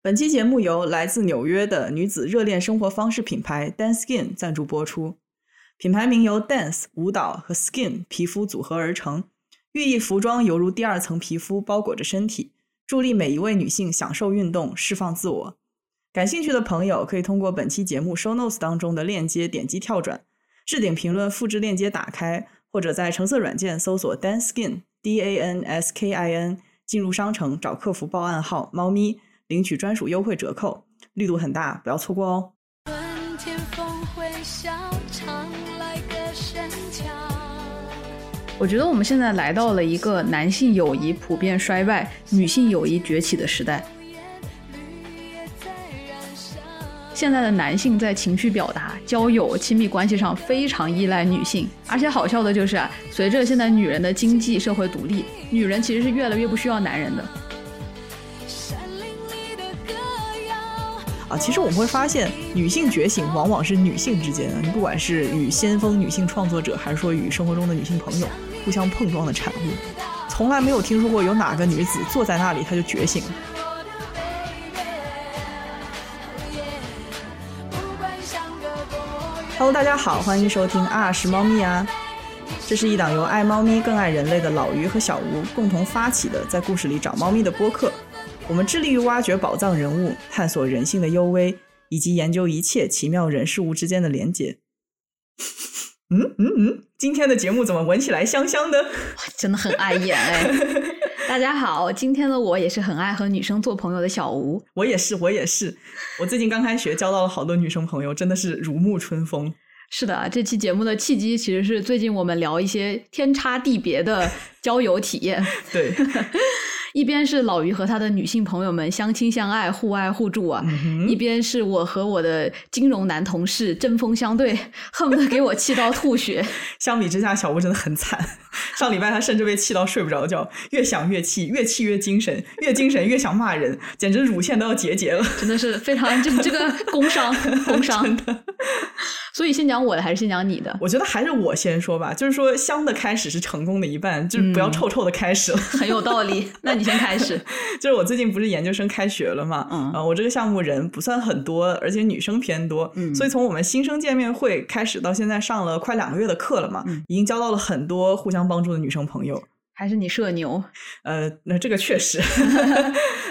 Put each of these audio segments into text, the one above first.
本期节目由来自纽约的女子热恋生活方式品牌 Dance Skin 赞助播出。品牌名由 Dance 舞蹈和 Skin 皮肤组合而成，寓意服装犹如第二层皮肤包裹着身体，助力每一位女性享受运动、释放自我。感兴趣的朋友可以通过本期节目 Show Notes 当中的链接点击跳转，置顶评论复制链接打开，或者在橙色软件搜索 Dance Skin D A N S K I N，进入商城找客服报暗号“猫咪”，领取专属优惠折扣，力度很大，不要错过哦。春天风会笑，常来个深桥。我觉得我们现在来到了一个男性友谊普遍衰败、女性友谊崛起的时代。现在的男性在情绪表达、交友、亲密关系上非常依赖女性，而且好笑的就是啊，随着现在女人的经济社会独立，女人其实是越来越不需要男人的。啊，其实我们会发现，女性觉醒往往是女性之间的，你不管是与先锋女性创作者，还是说与生活中的女性朋友互相碰撞的产物。从来没有听说过有哪个女子坐在那里她就觉醒了。Hello，大家好，欢迎收听啊是猫咪啊，这是一档由爱猫咪更爱人类的老于和小吴共同发起的，在故事里找猫咪的播客。我们致力于挖掘宝藏人物，探索人性的幽微，以及研究一切奇妙人事物之间的连结。嗯嗯嗯，今天的节目怎么闻起来香香的？真的很碍眼哎！大家好，今天的我也是很爱和女生做朋友的小吴。我也是，我也是。我最近刚开学，交到了好多女生朋友，真的是如沐春风。是的，这期节目的契机其实是最近我们聊一些天差地别的交友体验。对，一边是老于和他的女性朋友们相亲相爱、互爱互助啊，一边是我和我的金融男同事针锋相对，恨不得给我气到吐血。相比之下，小吴真的很惨。上礼拜他甚至被气到睡不着觉，越想越气，越气越精神，越精神越想骂人，简直乳腺都要结节了。真的是非常这这个工伤，工伤的。所以先讲我的还是先讲你的？我觉得还是我先说吧，就是说香的开始是成功的一半，就是不要臭臭的开始了。很有道理。那你先开始。就是我最近不是研究生开学了嘛，嗯呃，我这个项目人不算很多，而且女生偏多，嗯所以从我们新生见面会开始到现在上了快两个月的课了嘛，嗯已经交到了很多互相帮助的女生朋友。还是你社牛？呃，那这个确实，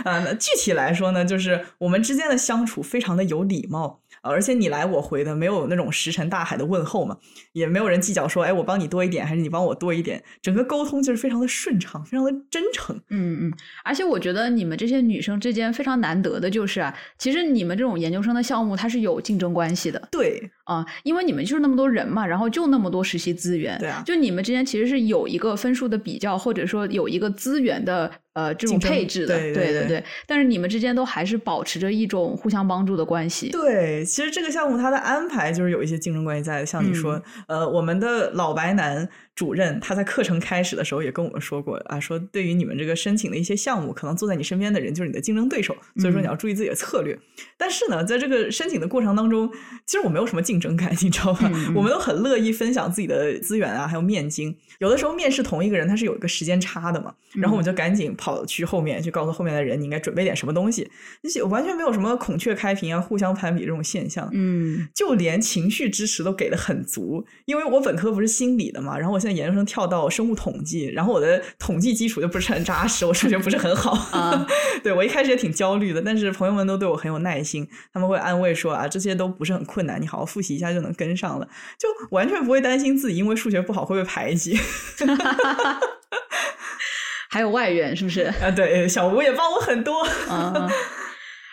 啊，那具体来说呢，就是我们之间的相处非常的有礼貌，呃而且你来我回的，没有那种石沉大海的问候嘛，也没有人计较说，哎，我帮你多一点，还是你帮我多一点，整个沟通就是非常的顺畅，非常的真诚。嗯嗯，而且我觉得你们这些女生之间非常难得的就是啊，其实你们这种研究生的项目它是有竞争关系的对，啊、因为你们就是那么多人嘛，然后就那么多实习资源，对啊就你们之间其实是有一个分数的比较，或者说有一个资源的呃这种配置的，对对对。但是你们之间都还是保持着一种互相帮助的关系。对，其实这个项目它的安排就是有一些竞争关系在的，像你说，呃，我们的老白男主任他在课程开始的时候也跟我们说过啊，说对于你们这个申请的一些项目，可能坐在你身边的人就是你的竞争对手，所以说你要注意自己的策略。但是呢，在这个申请的过程当中，其实我没有什么竞争感，你知道吧？嗯 我们都很乐意分享自己的资源啊，还有面经。有的时候面试同一个人，他是有一个时间差的嘛，然后我们就赶紧跑去后面去告诉后面的人，你应该准备点什么东西。就是完全没有什么孔雀开屏啊、互相攀比这种现象。嗯就连情绪支持都给的很足，因为我本科不是心理的嘛，然后我现在研究生跳到生物统计，然后我的统计基础就不是很扎实，我数学不是很好啊，对我一开始也挺焦虑的，但是朋友们都对我很有耐心，他们会安慰说啊，这些都不是很困难，你好好复习一下就能跟上了，就完全不会担心自己因为数学不好会被排挤 还有外援是不是？啊。对，小吴也帮我很多，啊，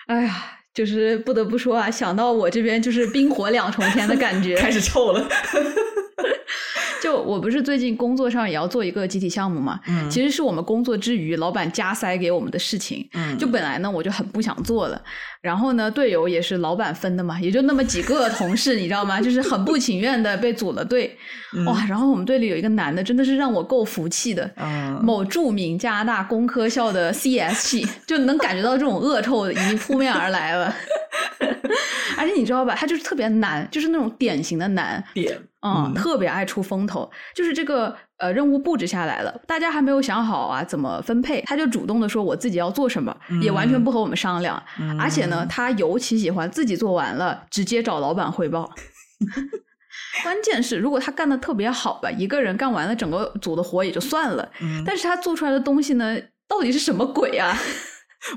哎呀，就是不得不说啊，想到我这边就是冰火两重天的感觉。开始臭了。就我不是最近工作上也要做一个集体项目嘛，嗯其实是我们工作之余老板加塞给我们的事情。嗯就本来呢我就很不想做了，然后呢队友也是老板分的嘛，也就那么几个 同事，你知道吗？就是很不情愿的被组了队。嗯哇，然后我们队里有一个男的，真的是让我够服气的。嗯某著名加拿大工科校的 CSG，，就能感觉到这种恶臭已经扑面而来了。而且你知道吧，他就是特别难，就是那种典型的难，点，嗯，嗯特别爱出风头。就是这个呃任务布置下来了，大家还没有想好啊怎么分配，他就主动的说我自己要做什么，也完全不和我们商量。嗯而且呢，他尤其喜欢自己做完了直接找老板汇报。关键是，如果他干的特别好吧，一个人干完了整个组的活也就算了，嗯但是他做出来的东西呢，到底是什么鬼啊？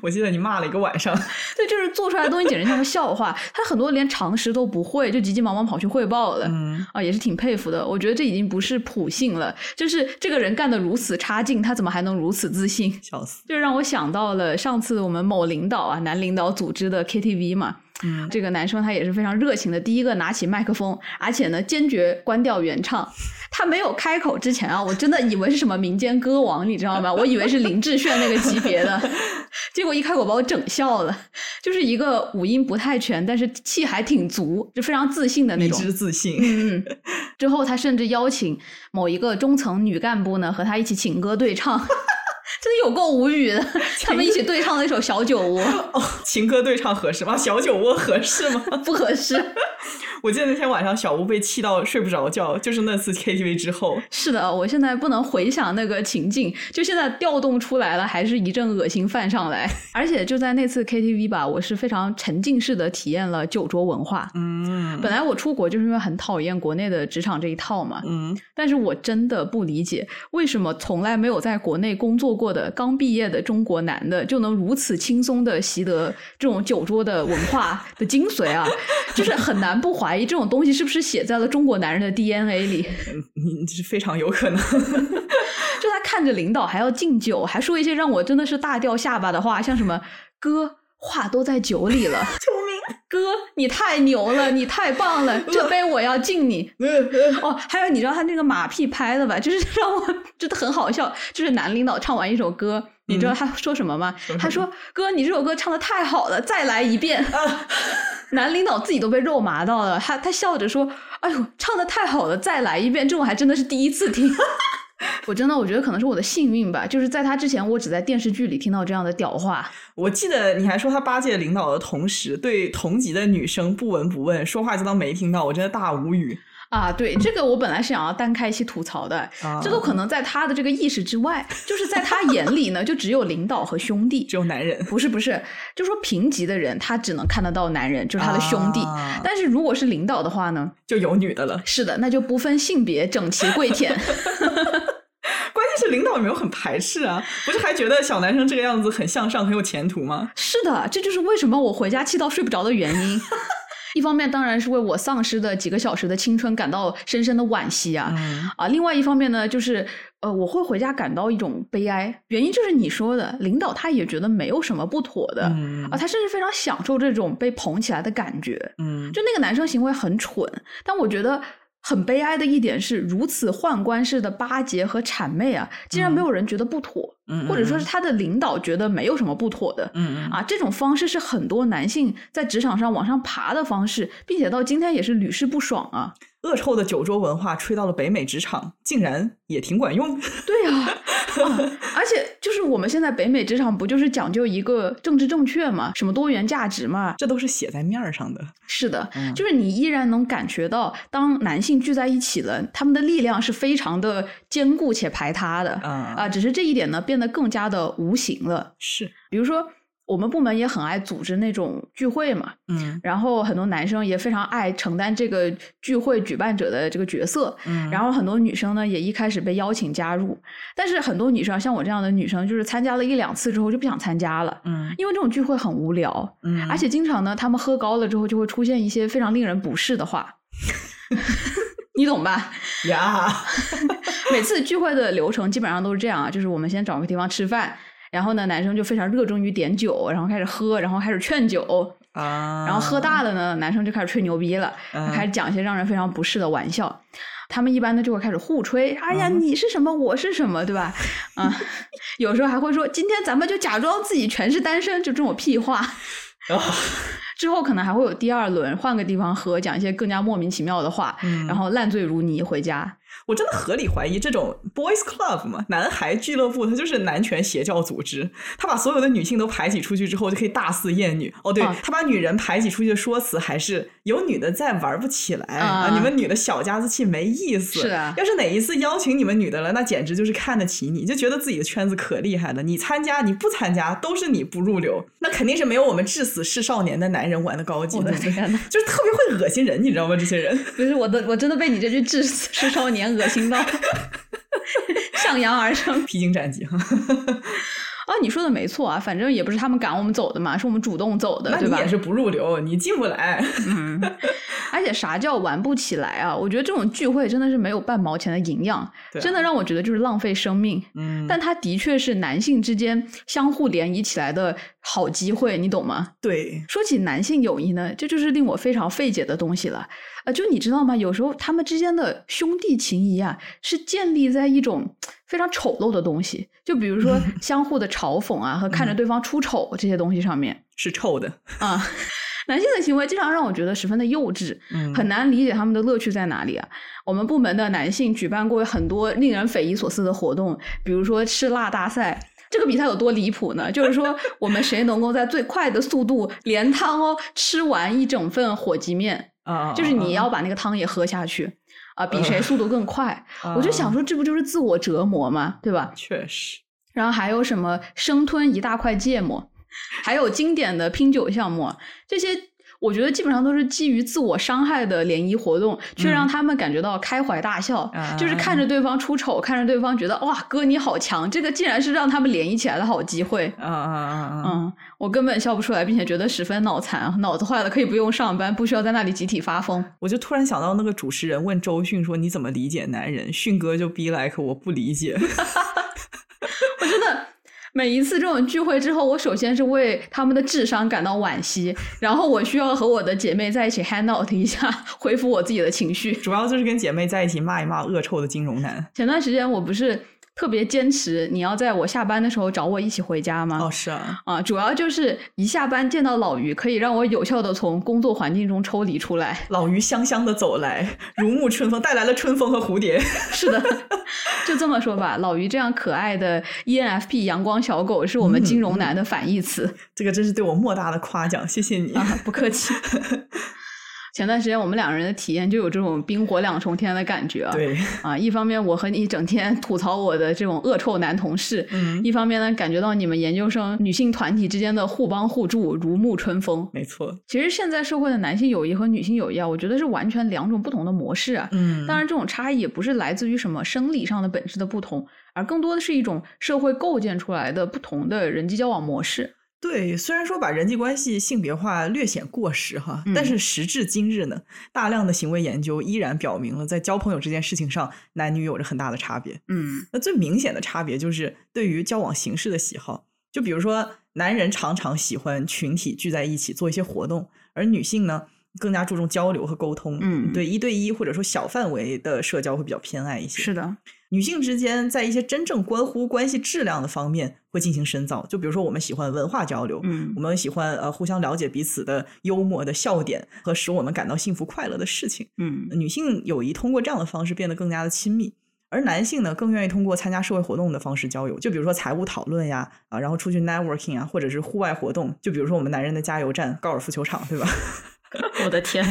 我记得你骂了一个晚上，对，就是做出来的东西简直像个笑话。他很多连常识都不会，就急急忙忙跑去汇报了。嗯，啊，也是挺佩服的。我觉得这已经不是普信了，就是这个人干得如此差劲，他怎么还能如此自信？笑死，就让我想到了上次我们某领导啊，男领导组织的 KTV 嘛。嗯，这个男生他也是非常热情的，第一个拿起麦克风，而且呢坚决关掉原唱。他没有开口之前啊，我真的以为是什么民间歌王，你知道吗？我以为是林志炫那个级别的，结果一开口把我整笑了。就是一个五音不太全，但是气还挺足，就非常自信的那迷种。之自信，嗯，嗯，之后他甚至邀请某一个中层女干部呢和他一起请歌对唱，真的有够无语的。他们一起对唱了一首《小酒窝》，哦，情歌对唱合适吗？小酒窝合适吗？不合适。我记得那天晚上小吴被气到睡不着觉，就是那次 KTV 之后，是的，我现在不能回想那个情境，就现在调动出来了，还是一阵恶心泛上来。而且就在那次 KTV 吧，我是非常沉浸式的体验了酒桌文化。嗯本来我出国就是因为很讨厌国内的职场这一套嘛，嗯，但是我真的不理解，为什么从来没有在国内工作过的刚毕业的中国男的就能如此轻松的习得这种酒桌的文化的精髓啊？就是很难不怀疑这种东西是不是写在了中国男人的 DNA 里。你是非常有可能。就他看着领导还要敬酒，还说一些让我真的是大掉下巴的话，像什么“哥，话都在酒里了，救命！哥，你太牛了，你太棒了，这 杯我要敬你。”哦，还有你知道他那个马屁拍的吧？就是让我觉得很好笑。就是男领导唱完一首歌，你知道他说什么吗？他说：“哥，你这首歌唱的太好了，再来一遍。男领导自己都被肉麻到了，他他笑着说：“哎呦，唱的太好了，再来一遍。”这我还真的是第一次听。我真的我觉得可能是我的幸运吧，就是在他之前，我只在电视剧里听到这样的屌话。我记得你还说他巴结领导的同时，对同级的女生不闻不问，说话就当没听到，我真的大无语。啊，对这个我本来是想要单开一期吐槽的，啊这都可能在他的这个意识之外，就是在他眼里呢，就只有领导和兄弟，只有男人，不是不是，就说平级的人他只能看得到男人，就是他的兄弟，啊但是如果是领导的话呢，就有女的了。是的，那就不分性别，整齐跪舔。关键是领导有没有很排斥啊？不是还觉得小男生这个样子很向上，很有前途吗？是的，这就是为什么我回家气到睡不着的原因。一方面当然是为我丧失的几个小时的青春感到深深的惋惜啊、嗯啊！另外一方面呢，就是呃，我会回家感到一种悲哀，原因就是你说的，领导他也觉得没有什么不妥的、嗯啊，他甚至非常享受这种被捧起来的感觉。嗯，就那个男生行为很蠢，但我觉得很悲哀的一点是，如此宦官式的巴结和谄媚啊，竟然没有人觉得不妥，嗯或者说是他的领导觉得没有什么不妥的。啊，这种方式是很多男性在职场上往上爬的方式，并且到今天也是屡试不爽啊。恶臭的酒桌文化吹到了北美职场，竟然也挺管用。对呀、啊，而且就是我们现在北美职场不就是讲究一个政治正确嘛，什么多元价值嘛？这都是写在面儿上的。是的，嗯就是你依然能感觉到，当男性聚在一起了，他们的力量是非常的坚固且排他的啊啊，只是这一点呢变得更加的无形了。是，比如说，我们部门也很爱组织那种聚会嘛，嗯。然后很多男生也非常爱承担这个聚会举办者的这个角色，嗯。然后很多女生呢也一开始被邀请加入，但是很多女生像我这样的女生，就是参加了一两次之后就不想参加了，嗯。因为这种聚会很无聊，嗯。而且经常呢他们喝高了之后就会出现一些非常令人不适的话。你懂吧？呀，每次聚会的流程基本上都是这样啊，就是我们先找个地方吃饭，然后呢，男生就非常热衷于点酒，然后开始喝，然后开始劝酒，啊，然后喝大了呢，男生就开始吹牛逼了，嗯开始讲一些让人非常不适的玩笑。他们一般呢就会开始互吹，哎呀，你是什么，我是什么，对吧？啊，有时候还会说，今天咱们就假装自己全是单身，就这种屁话。啊之后可能还会有第二轮，换个地方喝，讲一些更加莫名其妙的话，嗯然后烂醉如泥回家。我真的合理怀疑，这种 boys club 嘛，男孩俱乐部，它就是男权邪教组织。他把所有的女性都排挤出去之后，就可以大肆厌女。哦，对，啊他把女人排挤出去的说辞还是有女的在玩不起来啊你们女的小家子气没意思。是啊要是哪一次邀请你们女的了，那简直就是看得起你，就觉得自己的圈子可厉害了。你参加你不参加都是你不入流，那肯定是没有我们至死是少年的男人玩的高级，我的？天呐，就是特别会恶心人，你知道吗？这些人。不是我的，我真的被你这句“至死是少年”恶心到，上扬而生。披荆斩棘哈，啊，你说的没错啊，反正也不是他们赶我们走的嘛，是我们主动走的，对吧你也？是不入流，你进不来。嗯，而且啥叫玩不起来啊？我觉得这种聚会真的是没有半毛钱的营养，真的让我觉得就是浪费生命。嗯，但它的确是男性之间相互联谊起来的好机会，你懂吗？对，说起男性友谊呢，这就是令我非常费解的东西了。呃，就你知道吗？有时候他们之间的兄弟情谊啊，是建立在一种非常丑陋的东西，就比如说 相互的嘲讽啊和看着对方出丑这些东西上面是臭的。啊。男性的行为经常让我觉得十分的幼稚，嗯很难理解他们的乐趣在哪里啊。我们部门的男性举办过很多令人匪夷所思的活动，比如说吃辣大赛。这个比赛有多离谱呢？就是说，我们谁能够在最快的速度连汤哦吃完一整份火鸡面，啊，就是你要把那个汤也喝下去啊，比谁速度更快。啊，我就想说，这不就是自我折磨吗？对吧？确实，然后还有什么生吞一大块芥末，还有经典的拼酒项目，这些我觉得基本上都是基于自我伤害的联谊活动，却让他们感觉到开怀大笑，就是看着对方出丑，看着对方觉得哇哥你好强，这个竟然是让他们联谊起来的好机会。啊啊啊啊！嗯，我根本笑不出来，并且觉得十分脑残，脑子坏了可以不用上班，不需要在那里集体发疯。我就突然想到，那个主持人问周迅说：“你怎么理解男人？”迅哥就 be like 我不理解。我真的每一次这种聚会之后，我首先是为他们的智商感到惋惜，然后我需要和我的姐妹在一起 hang out 一下，恢复我自己的情绪。主要就是跟姐妹在一起骂一骂恶臭的金融男。前段时间我不是特别坚持你要在我下班的时候找我一起回家吗？哦，是啊，啊，主要就是一下班见到老于，可以让我有效的从工作环境中抽离出来。老于香香的走来，如沐春风，带来了春风和蝴蝶。是的，就这么说吧，老于这样可爱的 E ENFP 阳光小狗是我们金融男的反义词。这个真是对我莫大的夸奖，谢谢你。啊，不客气。前段时间我们两个人的体验就有这种冰火两重天的感觉啊！对，啊，一方面我和你整天吐槽我的这种恶臭男同事，嗯，一方面呢感觉到你们研究生女性团体之间的互帮互助，如沐春风。没错。其实现在社会的男性友谊和女性友谊啊，我觉得是完全两种不同的模式啊。嗯，当然，这种差异也不是来自于什么生理上的本质的不同，而更多的是一种社会构建出来的不同的人际交往模式。对，虽然说把人际关系性别化略显过时哈，嗯但是时至今日呢，大量的行为研究依然表明了，在交朋友这件事情上，男女有着很大的差别。嗯那最明显的差别就是对于交往形式的喜好，就比如说，男人常常喜欢群体聚在一起做一些活动，而女性呢更加注重交流和沟通，嗯对一对一或者说小范围的社交会比较偏爱一些。是的，女性之间在一些真正关乎关系质量的方面会进行深造，就比如说我们喜欢文化交流，嗯我们喜欢呃互相了解彼此的幽默的笑点和使我们感到幸福快乐的事情。嗯女性友谊通过这样的方式变得更加的亲密，而男性呢更愿意通过参加社会活动的方式交友，就比如说财务讨论呀，啊，然后出去 networking 啊，或者是户外活动，就比如说我们男人的加油站高尔夫球场，对吧？我的天，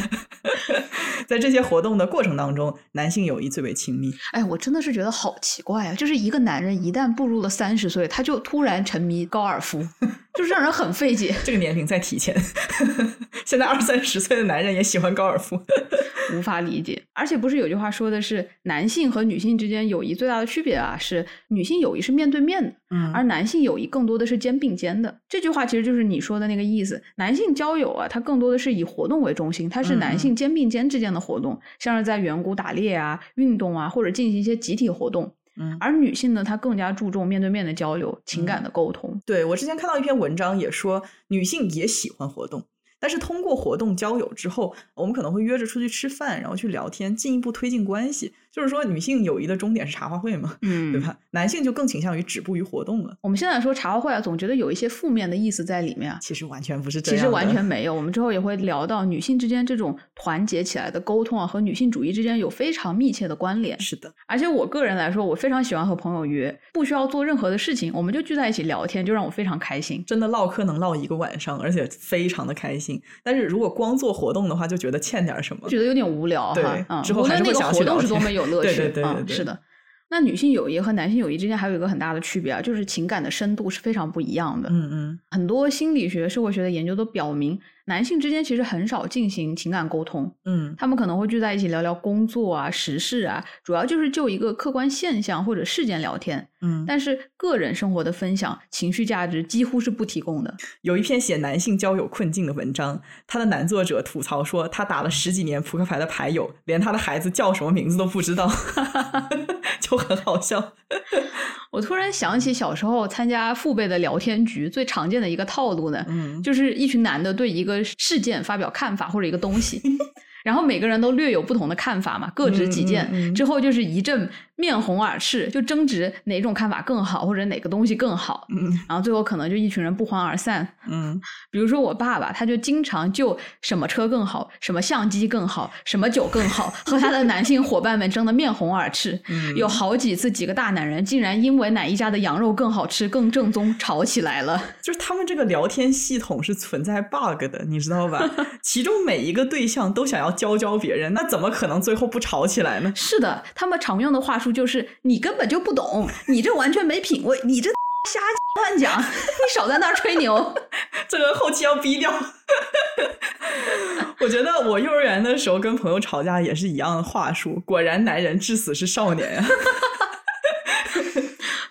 在这些活动的过程当中，男性友谊最为亲密。哎，我真的是觉得好奇怪啊！就是一个男人一旦步入了三十岁，他就突然沉迷高尔夫，就是让人很费解，这个年龄在提前，现在二三十岁的男人也喜欢高尔夫。无法理解。而且不是有句话说的是，男性和女性之间友谊最大的区别啊，是女性友谊是面对面的，嗯而男性友谊更多的是肩并肩的。这句话其实就是你说的那个意思。男性交友啊，它更多的是以活动为中心，它是嗯男性肩并肩之间的活动，像是在远古打猎啊、运动啊，或者进行一些集体活动。嗯，而女性呢，她更加注重面对面的交流、情感的沟通。对我之前看到一篇文章也说，女性也喜欢活动，但是通过活动交友之后，我们可能会约着出去吃饭，然后去聊天，进一步推进关系。就是说，女性友谊的终点是茶话会嘛，嗯对？吧？男性就更倾向于止步于活动了。我们现在说茶话会啊，总觉得有一些负面的意思在里面啊。其实完全不是这样，其实完全 没有，我们之后也会聊到女性之间这种团结起来的沟通啊，和女性主义之间有非常密切的关联。是的，而且我个人来说，我非常喜欢和朋友约，不需要做任何的事情，我们就聚在一起聊天，就让我非常开心。真的唠嗑能唠一个晚上，而且非常的开心。但是如果光做活动的话，就觉得欠点什么。觉得有点无聊对哈，嗯，之后无论那个还是会想要去活动是多么有乐趣，对对对对嗯，是的。那女性友谊和男性友谊之间还有一个很大的区别啊，就是情感的深度是非常不一样的。嗯嗯很多心理学、社会学的研究都表明，男性之间其实很少进行情感沟通，嗯他们可能会聚在一起聊聊工作啊、时事啊，主要就是就一个客观现象或者事件聊天。嗯。但是个人生活的分享、情绪价值几乎是不提供的。有一篇写男性交友困境的文章，他的男作者吐槽说，他打了十几年扑克牌的牌友，连他的孩子叫什么名字都不知道，就很好笑。我突然想起小时候参加父辈的聊天局，最常见的一个套路呢，嗯就是一群男的对一个事件发表看法或者一个东西，然后每个人都略有不同的看法嘛，各执己见。嗯嗯嗯之后就是一阵面红耳赤，就争执哪种看法更好，或者哪个东西更好。嗯然后最后可能就一群人不欢而散。嗯比如说我爸爸，他就经常就什么车更好，什么相机更好，什么酒更好，和他的男性伙伴们争得面红耳赤。嗯有好几次，几个大男人竟然因为哪一家的羊肉更好吃、更正宗吵起来了。就是他们这个聊天系统是存在 bug 的，你知道吧？其中每一个对象都想要教教别人，那怎么可能最后不吵起来呢？是的，他们常用的话术就是：“你根本就不懂，你这完全没品位，你这 瞎乱讲，你少在那儿吹牛。这个后期要逼掉。我觉得我幼儿园的时候跟朋友吵架也是一样的话术，果然男人至死是少年呀、”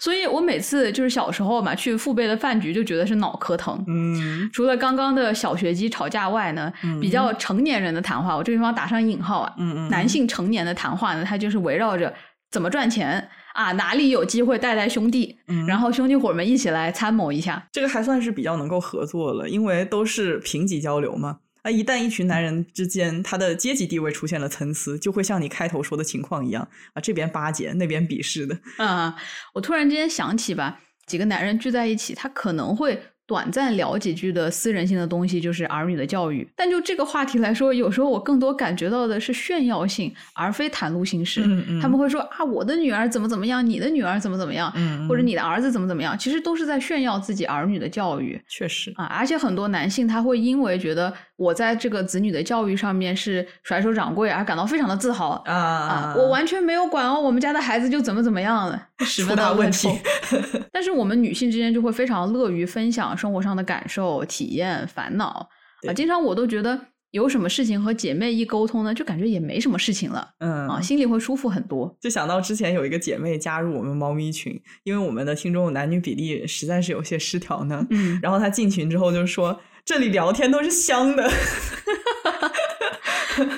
所以我每次就是小时候嘛，去父辈的饭局就觉得是脑壳疼。嗯除了刚刚的小学鸡吵架外呢，比较成年人的谈话，我这个地方打上引号啊，嗯嗯，男性成年的谈话呢，它就是围绕着怎么赚钱啊，哪里有机会带带兄弟，嗯然后兄弟伙们一起来参谋一下。这个还算是比较能够合作了，因为都是平级交流嘛。啊，一旦一群男人之间他的阶级地位出现了参差，就会像你开头说的情况一样啊，这边巴结，那边鄙视的。啊、我突然之间想起吧，几个男人聚在一起，他可能会短暂聊几句的私人性的东西，就是儿女的教育。但就这个话题来说，有时候我更多感觉到的是炫耀性，而非袒露心事。嗯嗯他们会说啊，我的女儿怎么怎么样，你的女儿怎么怎么样，嗯或者你的儿子怎么怎么样，其实都是在炫耀自己儿女的教育。确实，啊，而且很多男性他会因为觉得我在这个子女的教育上面是甩手掌柜而感到非常的自豪啊啊，我完全没有管哦，我们家的孩子就怎么怎么样了，十出分的大问题。但是我们女性之间就会非常乐于分享生活上的感受、体验、烦恼啊，经常我都觉得有什么事情和姐妹一沟通呢，就感觉也没什么事情了嗯啊，心里会舒服很多。就想到之前有一个姐妹加入我们猫咪群，因为我们的听众男女比例实在是有些失调呢。嗯，然后她进群之后就说：“这里聊天都是香的。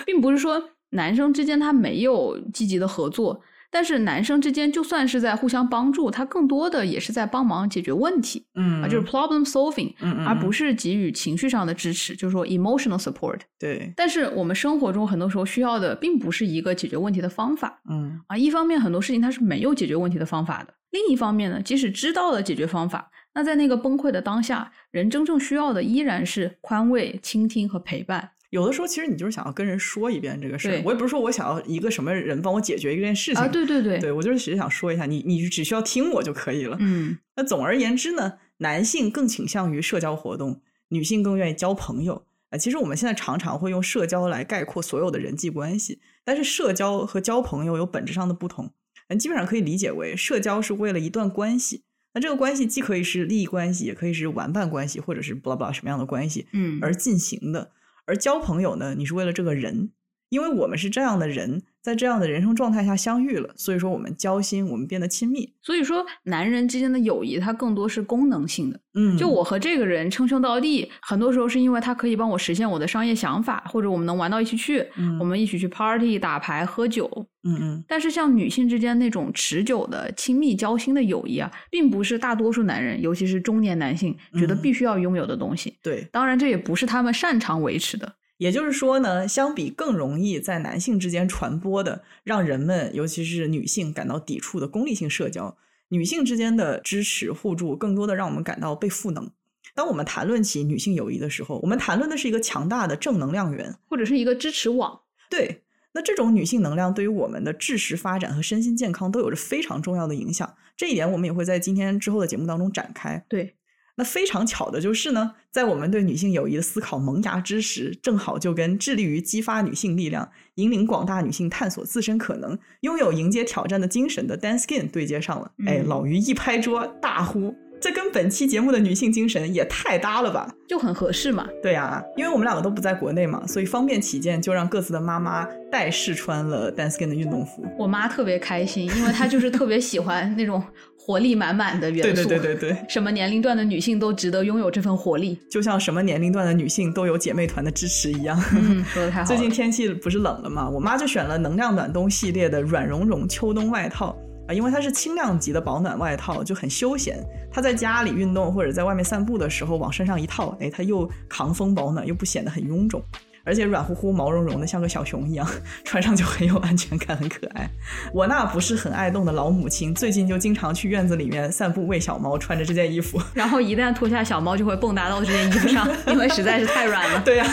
并不是说男生之间他没有积极的合作，但是男生之间就算是在互相帮助，他更多的也是在帮忙解决问题”嗯。啊，就是 problem solving，嗯嗯，而不是是给予情绪上的支持，就是说 emotional support。对，但是我们生活中很多时候需要的并不是一个解决问题的方法。嗯。啊，一方面很多事情它是没有解决问题的方法的，另一方面呢，即使知道了解决方法，那在那个崩溃的当下，人真正需要的依然是宽慰、倾听和陪伴。有的时候其实你就是想要跟人说一遍这个事儿对，我也不是说我想要一个什么人帮我解决一件事情啊，对对对，对我就是只是想说一下，你你只需要听我就可以了。嗯那总而言之呢，男性更倾向于社交活动，女性更愿意交朋友。啊，其实我们现在常常会用社交来概括所有的人际关系，但是社交和交朋友有本质上的不同。嗯，基本上可以理解为，社交是为了一段关系，那这个关系既可以是利益关系，也可以是玩伴关系，或者是 blah blah 什么样的关系嗯，而进行的。而交朋友呢，你是为了这个人，因为我们是这样的人，在这样的人生状态下相遇了，所以说我们交心，我们变得亲密。所以说，男人之间的友谊它更多是功能性的。嗯，就我和这个人称兄道弟，很多时候是因为他可以帮我实现我的商业想法，或者我们能玩到一起去，嗯我们一起去 party、打牌、喝酒。嗯嗯但是像女性之间那种持久的亲密交心的友谊啊，并不是大多数男人，尤其是中年男性觉得嗯必须要拥有的东西。对。当然，这也不是他们擅长维持的。也就是说呢，相比更容易在男性之间传播的，让人们尤其是女性感到抵触的功利性社交，女性之间的支持互助，更多的让我们感到被赋能。当我们谈论起女性友谊的时候，我们谈论的是一个强大的正能量源。或者是一个支持网。对，那这种女性能量对于我们的知识发展和身心健康都有着非常重要的影响。这一点我们也会在今天之后的节目当中展开。对，那非常巧的就是呢，在我们对女性友谊的思考萌芽之时，正好就跟致力于激发女性力量、引领广大女性探索自身可能、拥有迎接挑战的精神的 Dan Skin 对接上了。哎，嗯老于一拍桌大呼：“这跟本期节目的女性精神也太搭了吧！”就很合适嘛。对呀、因为我们两个都不在国内嘛，所以方便起见，就让各自的妈妈代试穿了 Dan Skin 的运动服。我妈特别开心，因为她就是特别喜欢那种活力满满的元素。对对对对对，什么年龄段的女性都值得拥有这份活力。就像什么年龄段的女性都有姐妹团的支持一样。嗯，说的太好了。最近天气不是冷了吗？我妈就选了能量暖冬系列的软绒绒秋冬外套啊，因为它是轻量级的保暖外套，就很休闲。她在家里运动或者在外面散步的时候往身上一套，哎，它又抗风保暖，又不显得很臃肿。而且软乎乎、毛茸茸的，像个小熊一样，穿上就很有安全感，很可爱。我那不是很爱动的老母亲，最近就经常去院子里面散步喂小猫，穿着这件衣服。然后一旦脱下小猫，就会蹦跶到这件衣服上，因为实在是太软了。对呀、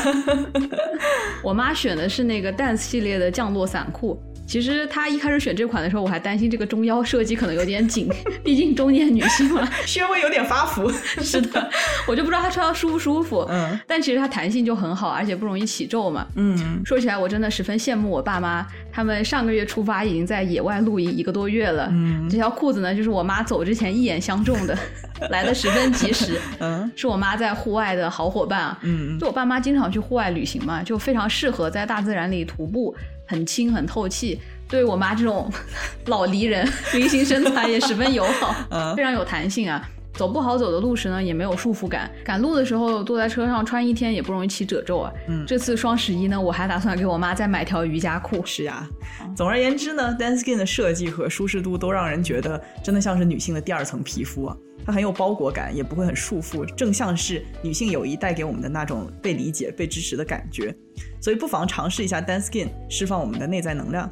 我妈选的是那个 Dance 系列的降落伞裤。其实她一开始选这款的时候，我还担心这个中腰设计可能有点紧，毕竟中年女性嘛。稍微有点发福。是的，我就不知道她穿上舒不舒服。嗯但其实它弹性就很好，而且不容易起皱嘛。嗯，说起来，我真的十分羡慕我爸妈，他们上个月出发已经在野外露营一个多月了。嗯这条裤子呢，就是我妈走之前一眼相中的，来的十分及时。嗯是我妈在户外的好伙伴啊。嗯就我爸妈经常去户外旅行嘛，就非常适合在大自然里徒步，很轻很透气。对我妈这种 老梨人，梨形身材也十分友好，嗯非常有弹性啊。走不好走的路时呢，也没有束缚感。赶路的时候坐在车上穿一天也不容易起褶皱啊。嗯这次双十一呢，我还打算给我妈再买条瑜伽裤。是呀，总而言之呢，Dan Skin 的设计和舒适度都让人觉得真的像是女性的第二层皮肤啊。它很有包裹感，也不会很束缚，正像是女性友谊带给我们的那种被理解、被支持的感觉。所以不妨尝试一下 Dan Skin，释放我们的内在能量。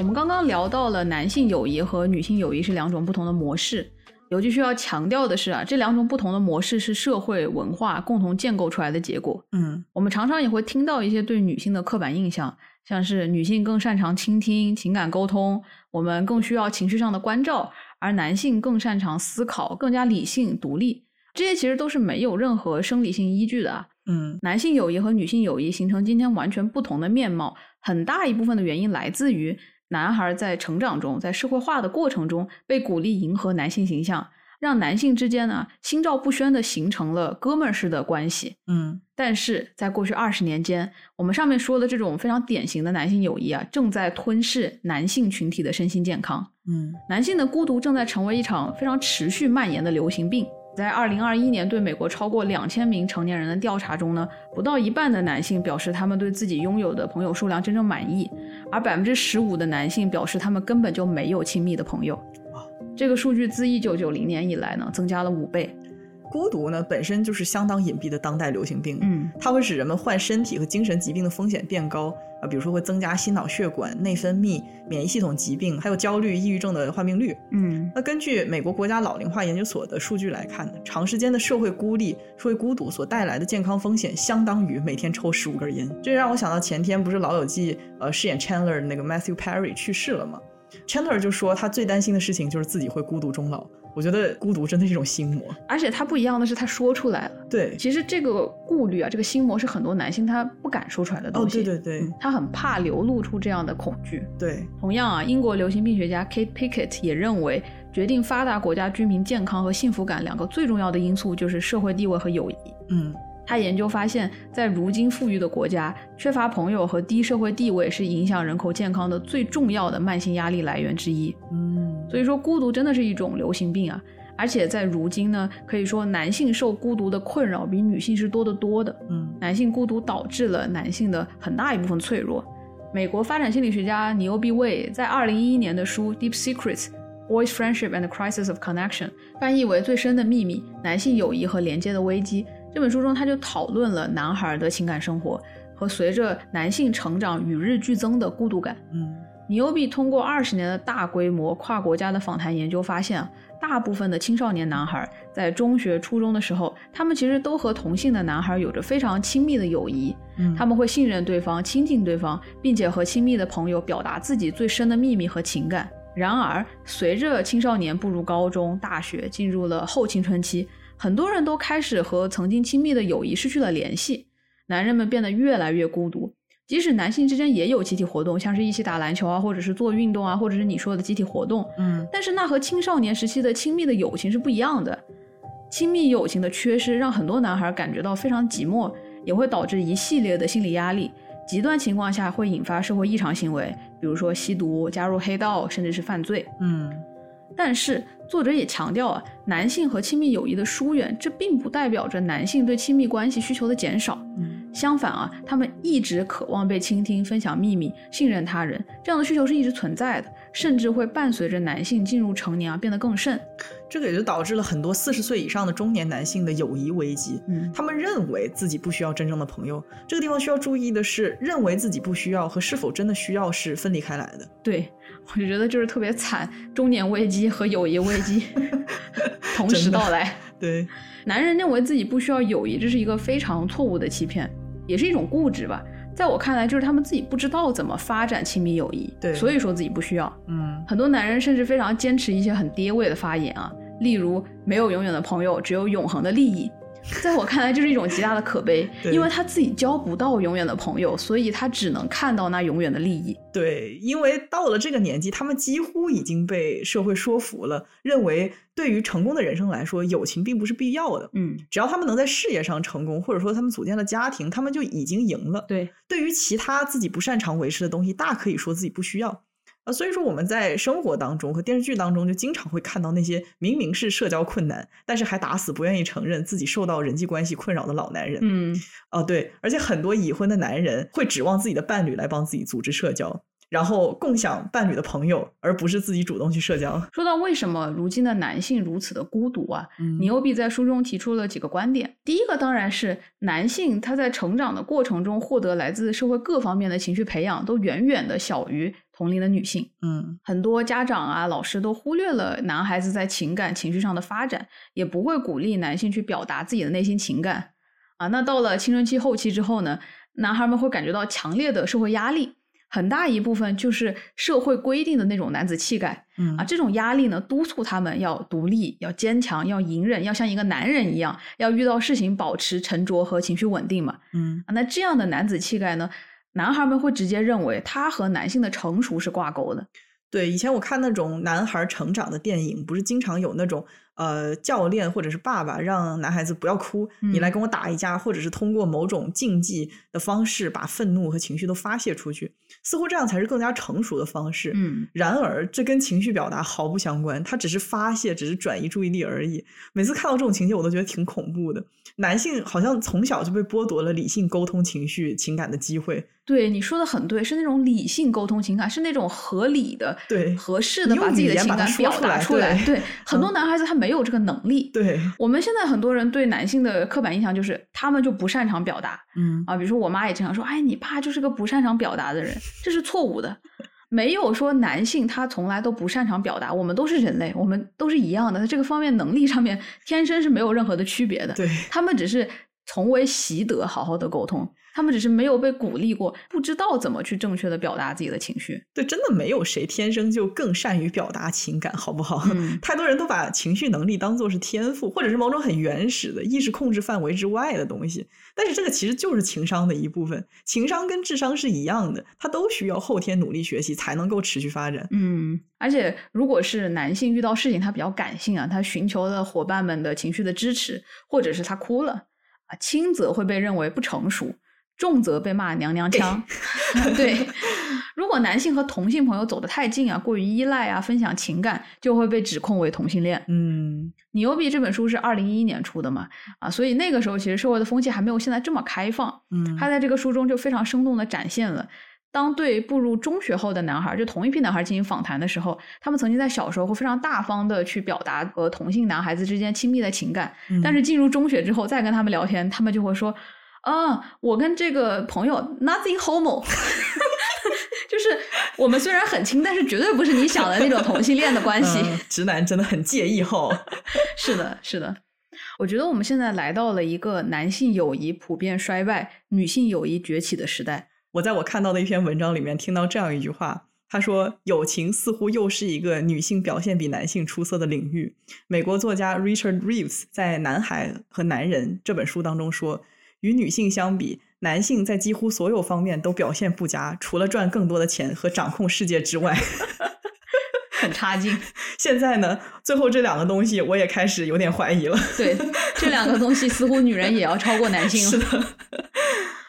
我们刚刚聊到了男性友谊和女性友谊是两种不同的模式。尤其需要强调的是啊，这两种不同的模式是社会文化共同建构出来的结果。嗯我们常常也会听到一些对女性的刻板印象，像是女性更擅长倾听、情感沟通，我们更需要情绪上的关照，而男性更擅长思考、更加理性、独立。这些其实都是没有任何生理性依据的啊。嗯男性友谊和女性友谊形成今天完全不同的面貌，很大一部分的原因来自于男孩在成长中，在社会化的过程中被鼓励迎合男性形象，让男性之间呢心照不宣的形成了哥们儿式的关系。嗯但是在过去二十年间，我们上面说的这种非常典型的男性友谊啊，正在吞噬男性群体的身心健康。嗯男性的孤独正在成为一场非常持续蔓延的流行病。在二零二一年对美国超过两千名成年人的调查中呢，不到一半的男性表示他们对自己拥有的朋友数量真正满意，而百分之十五的男性表示他们根本就没有亲密的朋友。这个数据自一九九零年以来呢，增加了五倍。孤独呢本身就是相当隐蔽的当代流行病。嗯，它会使人们患身体和精神疾病的风险变高啊，比如说会增加心脑血管、内分泌、免疫系统疾病，还有焦虑、抑郁症的患病率。嗯，那根据美国国家老龄化研究所的数据来看呢，长时间的社会孤立、社会孤独所带来的健康风险，相当于每天抽十五根烟。这让我想到前天不是《老友记》呃饰演 Chandler 的那个 Matthew Perry 去世了吗？Chandler 就说他最担心的事情就是自己会孤独终老。我觉得孤独真的是一种心魔。而且他不一样的是，他说出来了。对，其实这个顾虑啊，这个心魔是很多男性他不敢说出来的哦，东西。对对对、嗯他很怕流露出这样的恐惧。对，同样啊，英国流行病学家 Kate Pickett 也认为，决定发达国家居民健康和幸福感两个最重要的因素就是社会地位和友谊。嗯他他研究发现，在如今富裕的国家，缺乏朋友和低社会地位是影响人口健康的最重要的慢性压力来源之一。嗯，所以说，孤独真的是一种流行病啊！而且在如今呢，可以说男性受孤独的困扰比女性是多得多的。嗯男性孤独导致了男性的很大一部分脆弱。美国发展心理学家尼欧毕卫在二零一一年的书《Deep Secrets: Boys' Friendship and the Crisis of Connection》翻译为《最深的秘密：男性友谊和连接的危机》这本书中，他就讨论了男孩的情感生活和随着男性成长与日俱增的孤独感。嗯尼欧比通过二十年的大规模跨国家的访谈研究发现啊，大部分的青少年男孩在中学、初中的时候，他们其实都和同性的男孩有着非常亲密的友谊，嗯，他们会信任对方、亲近对方，并且和亲密的朋友表达自己最深的秘密和情感。然而，随着青少年步入高中、大学，进入了后青春期，很多人都开始和曾经亲密的友谊失去了联系，男人们变得越来越孤独。即使男性之间也有集体活动，像是一起打篮球啊，或者是做运动啊，或者是你说的集体活动，嗯但是那和青少年时期的亲密的友情是不一样的。亲密友情的缺失让很多男孩感觉到非常寂寞，也会导致一系列的心理压力。极端情况下会引发社会异常行为，比如说吸毒、加入黑道，甚至是犯罪。嗯但是作者也强调啊，男性和亲密友谊的疏远，这并不代表着男性对亲密关系需求的减少。嗯相反啊，他们一直渴望被倾听、分享秘密、信任他人，这样的需求是一直存在的，甚至会伴随着男性进入成年而变得更甚。这个也就导致了很多四十岁以上的中年男性的友谊危机。嗯他们认为自己不需要真正的朋友。这个地方需要注意的是，认为自己不需要和是否真的需要是分离开来的。对，我就觉得就是特别惨，中年危机和友谊危机 同时到来。对，男人认为自己不需要友谊，这是一个非常错误的欺骗，也是一种固执吧。在我看来，就是他们自己不知道怎么发展亲密友谊，对所以说自己不需要。嗯很多男人甚至非常坚持一些很爹味的发言啊，例如没有永远的朋友，只有永恒的利益。在我看来，就是一种极大的可悲，因为他自己交不到永远的朋友，所以他只能看到那永远的利益。对，因为到了这个年纪，他们几乎已经被社会说服了，认为对于成功的人生来说，友情并不是必要的。嗯，只要他们能在事业上成功，或者说他们组建了家庭，他们就已经赢了。对，对于其他自己不擅长维持的东西，大可以说自己不需要。啊，所以说我们在生活当中和电视剧当中，就经常会看到那些明明是社交困难，但是还打死不愿意承认自己受到人际关系困扰的老男人。嗯，哦，对，而且很多已婚的男人会指望自己的伴侣来帮自己组织社交，然后共享伴侣的朋友，而不是自己主动去社交。说到为什么如今的男性如此的孤独啊，嗯尼欧比在书中提出了几个观点。第一个当然是男性他在成长的过程中获得来自社会各方面的情绪培养，都远远的小于同龄的女性。嗯很多家长啊、老师都忽略了男孩子在情感、情绪上的发展，也不会鼓励男性去表达自己的内心情感啊。那到了青春期后期之后呢，男孩们会感觉到强烈的社会压力，很大一部分就是社会规定的那种男子气概嗯啊。这种压力呢，督促他们要独立、要坚强、要隐忍，要像一个男人一样，要遇到事情保持沉着和情绪稳定嘛。嗯啊，那这样的男子气概呢，男孩们会直接认为他和男性的成熟是挂钩的。对，以前我看那种男孩成长的电影，不是经常有那种呃教练或者是爸爸让男孩子不要哭，你来嗯跟我打一架，或者是通过某种竞技的方式把愤怒和情绪都发泄出去，似乎这样才是更加成熟的方式。嗯，然而，这跟情绪表达毫不相关，它只是发泄，只是转移注意力而已。每次看到这种情节，我都觉得挺恐怖的。男性好像从小就被剥夺了理性沟通情绪、情感的机会。对，你说的很对，是那种理性沟通情感，是那种合理的、对合适的把自己的情感表达出来。对对，很多男孩子他没有这个能力。对，我们现在很多人对男性的刻板印象就是他们就不擅长表达嗯啊，比如说我妈也经常说，哎，你爸就是个不擅长表达的人，这是错误的。没有说男性他从来都不擅长表达，我们都是人类，我们都是一样的，在这个方面能力上面天生是没有任何的区别的。对，他们只是从未习得好好的沟通，他们只是没有被鼓励过，不知道怎么去正确的表达自己的情绪。对，真的没有谁天生就更善于表达情感，好不好？嗯太多人都把情绪能力当做是天赋，或者是某种很原始的意识控制范围之外的东西。但是这个其实就是情商的一部分，情商跟智商是一样的，它都需要后天努力学习才能够持续发展。嗯，而且如果是男性遇到事情他比较感性啊，他寻求了伙伴们的情绪的支持，或者是他哭了啊，轻则会被认为不成熟，重则被骂娘娘腔。对，如果男性和同性朋友走得太近啊，过于依赖啊，分享情感，就会被指控为同性恋。嗯你尤比这本书是二零一一年出的嘛，啊，所以那个时候其实社会的风气还没有现在这么开放。嗯，他在这个书中就非常生动的展现了，当对步入中学后的男孩，就同一批男孩进行访谈的时候，他们曾经在小时候会非常大方的去表达和同性男孩子之间亲密的情感，嗯但是进入中学之后再跟他们聊天，他们就会说，啊，我跟这个朋友 nothing homo。就是我们虽然很亲，但是绝对不是你想的那种同性恋的关系。嗯直男真的很介意吼。是的，是的。我觉得我们现在来到了一个男性友谊普遍衰败、女性友谊崛起的时代。我在我看到的一篇文章里面听到这样一句话，他说：“友情似乎又是一个女性表现比男性出色的领域。”美国作家 Richard Reeves 在《男孩和男人》这本书当中说，与女性相比，男性在几乎所有方面都表现不佳，除了赚更多的钱和掌控世界之外。很差劲。现在呢，最后这两个东西我也开始有点怀疑了。对，这两个东西似乎女人也要超过男性是了。的，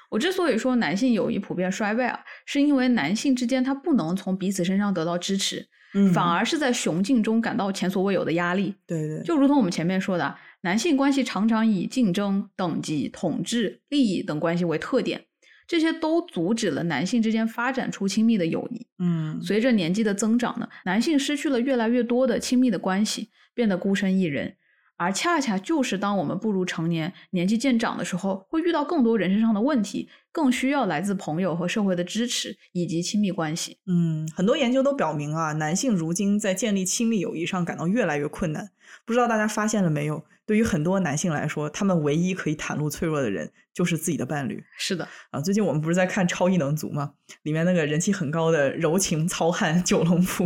我之所以说男性友谊普遍衰败啊，是因为男性之间他不能从彼此身上得到支持，嗯反而是在雄竞中感到前所未有的压力。对对，就如同我们前面说的啊，男性关系常常以竞争、等级、统治、利益等关系为特点，这些都阻止了男性之间发展出亲密的友谊。嗯随着年纪的增长呢，男性失去了越来越多的亲密的关系，变得孤身一人。而恰恰就是当我们步入成年、年纪渐长的时候，会遇到更多人身上的问题，更需要来自朋友和社会的支持以及亲密关系。嗯，很多研究都表明啊，男性如今在建立亲密友谊上感到越来越困难。不知道大家发现了没有？对于很多男性来说，他们唯一可以袒露脆弱的人就是自己的伴侣是的，啊。最近我们不是在看《超异能族》吗？里面那个人气很高的柔情糙汉九龙浦，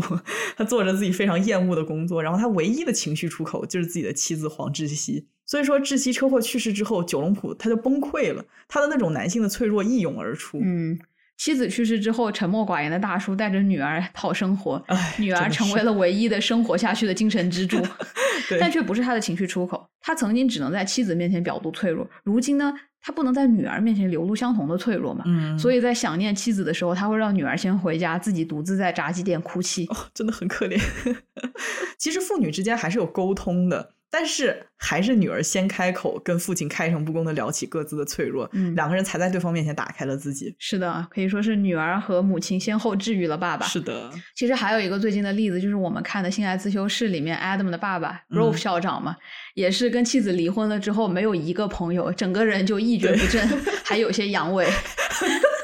他做着自己非常厌恶的工作，然后他唯一的情绪出口就是自己的妻子黄窒息。所以说，窒息车祸去世之后，九龙浦他就崩溃了，他的那种男性的脆弱一涌而出。嗯，妻子去世之后，沉默寡言的大叔带着女儿讨生活，哎，女儿成为了唯一的生活下去的精神支柱，但却不是他的情绪出口。他曾经只能在妻子面前表露脆弱，如今呢，他不能在女儿面前流露相同的脆弱嘛？嗯，所以在想念妻子的时候，他会让女儿先回家，自己独自在炸鸡店哭泣。哦，真的很可怜。其实父女之间还是有沟通的，但是还是女儿先开口跟父亲开诚布公的聊起各自的脆弱，嗯两个人才在对方面前打开了自己。是的，可以说是女儿和母亲先后治愈了爸爸。是的，其实还有一个最近的例子，就是我们看的《性爱自修室》里面 Adam 的爸爸 r o v e 校长嘛，也是跟妻子离婚了之后，没有一个朋友，整个人就一蹶不振，还有些阳痿。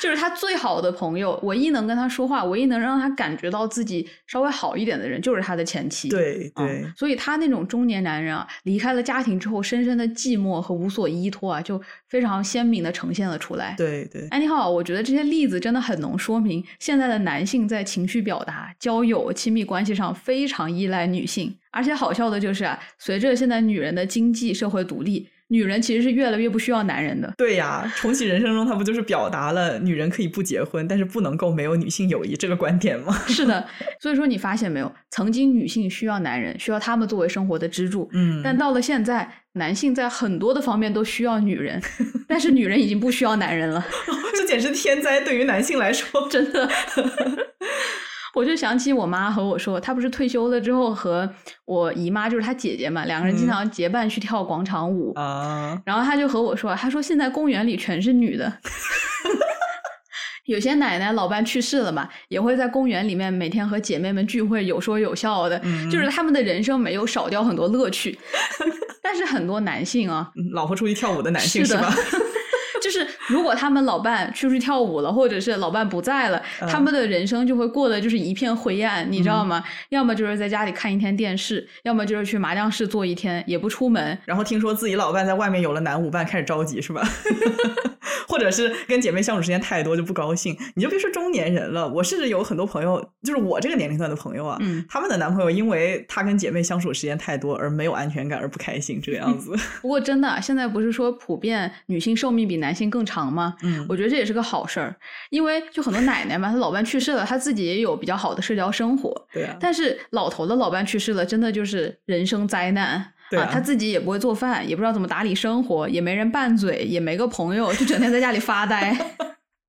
就是他最好的朋友，唯一能跟他说话，唯一能让他感觉到自己稍微好一点的人，就是他的前妻。对嗯对，所以他那种中年男人啊，离开了家庭之后，深深的寂寞和无所依托啊，就非常鲜明的呈现了出来。对对，哎，你好，我觉得这些例子真的很能说明现在的男性在情绪表达、交友、亲密关系上非常依赖女性。而且好笑的就是啊，随着现在女人的经济社会独立，女人其实是越来越不需要男人的。对呀，重启人生中，他不就是表达了女人可以不结婚，但是不能够没有女性友谊这个观点吗？是的，所以说你发现没有，曾经女性需要男人，需要他们作为生活的支柱，嗯，但到了现在，男性在很多的方面都需要女人，但是女人已经不需要男人了。这简直天灾，对于男性来说，真的。我就想起我妈和我说，她不是退休了之后和我姨妈，就是她姐姐嘛，两个人经嗯常结伴去跳广场舞。啊，然后她就和我说，她说现在公园里全是女的。有些奶奶老伴去世了嘛，也会在公园里面每天和姐妹们聚会，有说有笑的，嗯就是他们的人生没有少掉很多乐趣。但是很多男性啊，嗯老婆出去跳舞的男性是吧？是 如果他们老伴出去跳舞了，或者是老伴不在了，嗯他们的人生就会过得就是一片灰暗，你知道吗？要么就是在家里看一天电视，要么就是去麻将室坐一天，也不出门。然后听说自己老伴在外面有了男舞伴，开始着急是吧？或者是跟姐妹相处时间太多就不高兴。你就别说中年人了，我甚至有很多朋友，就是我这个年龄段的朋友啊，嗯他们的男朋友因为他跟姐妹相处时间太多而没有安全感而不开心，这个样子。不过真的啊，现在不是说普遍女性寿命比男性更长吗？嗯我觉得这也是个好事儿，因为就很多奶奶嘛，她老伴去世了，她自己也有比较好的社交生活。对啊，但是老头的老伴去世了，真的就是人生灾难对啊他自己也不会做饭，也不知道怎么打理生活，也没人拌嘴，也没个朋友，就整天在家里发呆。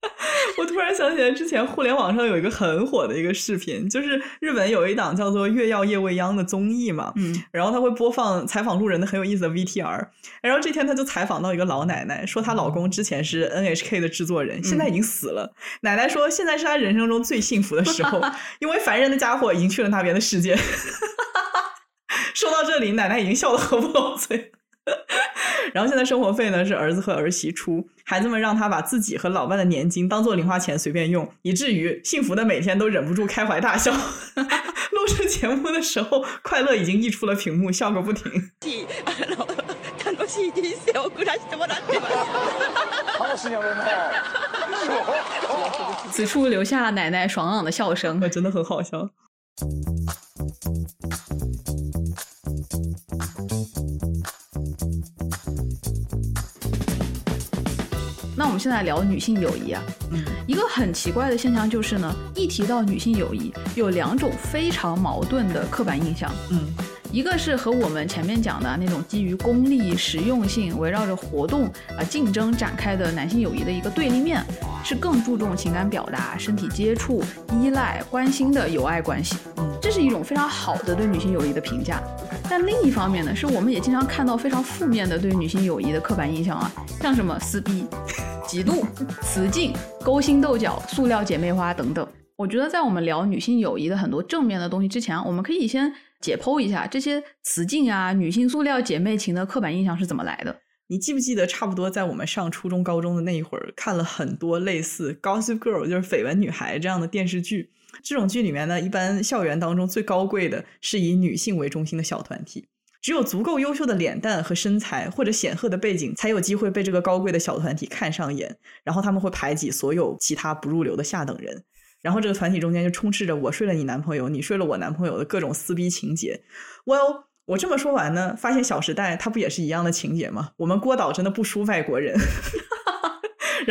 我突然想起来，之前互联网上有一个很火的一个视频，就是日本有一档叫做《月曜夜未央》的综艺嘛，嗯，然后他会播放采访路人的很有意思的 VTR，然后这天他就采访到一个老奶奶，说她老公之前是 NHK 的制作人，现在已经死了。奶奶说现在是她人生中最幸福的时候，因为烦人的家伙已经去了那边的世界。说到这里，奶奶已经笑得合不拢嘴。然后现在生活费呢是儿子和儿媳出，孩子们让他把自己和老伴的年金当做零花钱随便用，以至于幸福的每天都忍不住开怀大笑。录制节目的时候，快乐已经溢出了屏幕，笑个不停。あの楽しい人生を送らせてもらってます。楽しいやろな。此处留下奶奶爽朗的笑声呃，。真的很好笑。 那我们现在聊女性友谊啊，嗯一个很奇怪的现象就是呢，一提到女性友谊，有两种非常矛盾的刻板印象。嗯一个是和我们前面讲的那种基于功利、实用性，围绕着活动啊、竞争展开的男性友谊的一个对立面，是更注重情感表达、身体接触、依赖、关心的友爱关系。嗯这是一种非常好的对女性友谊的评价。但另一方面呢，是我们也经常看到非常负面的对女性友谊的刻板印象啊，像什么撕逼、嫉妒、雌竞、勾心斗角、塑料姐妹花等等。我觉得在我们聊女性友谊的很多正面的东西之前，我们可以先解剖一下这些雌竞啊、女性塑料姐妹情的刻板印象是怎么来的。你记不记得，差不多在我们上初中、高中的那一会儿，看了很多类似《Gossip Girl》就是绯闻女孩这样的电视剧。这种剧里面呢，一般校园当中最高贵的是以女性为中心的小团体，只有足够优秀的脸蛋和身材，或者显赫的背景，才有机会被这个高贵的小团体看上眼。然后他们会排挤所有其他不入流的下等人。然后这个团体中间就充斥着我睡了你男朋友，你睡了我男朋友的各种撕逼情节。我我这么说完呢，发现《小时代》它不也是一样的情节吗？我们郭导真的不输外国人。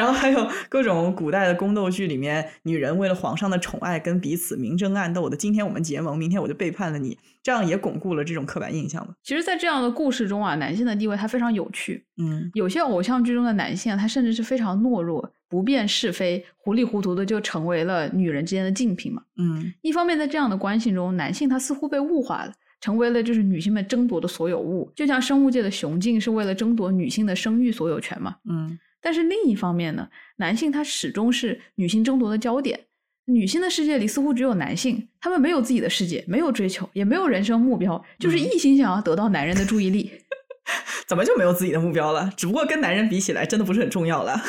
然后还有各种古代的宫斗剧里面，女人为了皇上的宠爱跟彼此明争暗斗的，今天我们结盟，明天我就背叛了你，这样也巩固了这种刻板印象嘛。其实，在这样的故事中啊，男性的地位它非常有趣。嗯有些偶像剧中的男性啊，他甚至是非常懦弱、不辨是非、糊里糊涂的就成为了女人之间的竞品嘛。嗯一方面，在这样的关系中，男性他似乎被物化了。成为了就是女性们争夺的所有物，就像生物界的雄竞是为了争夺女性的生育所有权嘛。嗯但是另一方面呢，男性他始终是女性争夺的焦点。女性的世界里似乎只有男性，他们没有自己的世界，没有追求，也没有人生目标，就是一心想要得到男人的注意力。怎么就没有自己的目标了？只不过跟男人比起来，真的不是很重要了。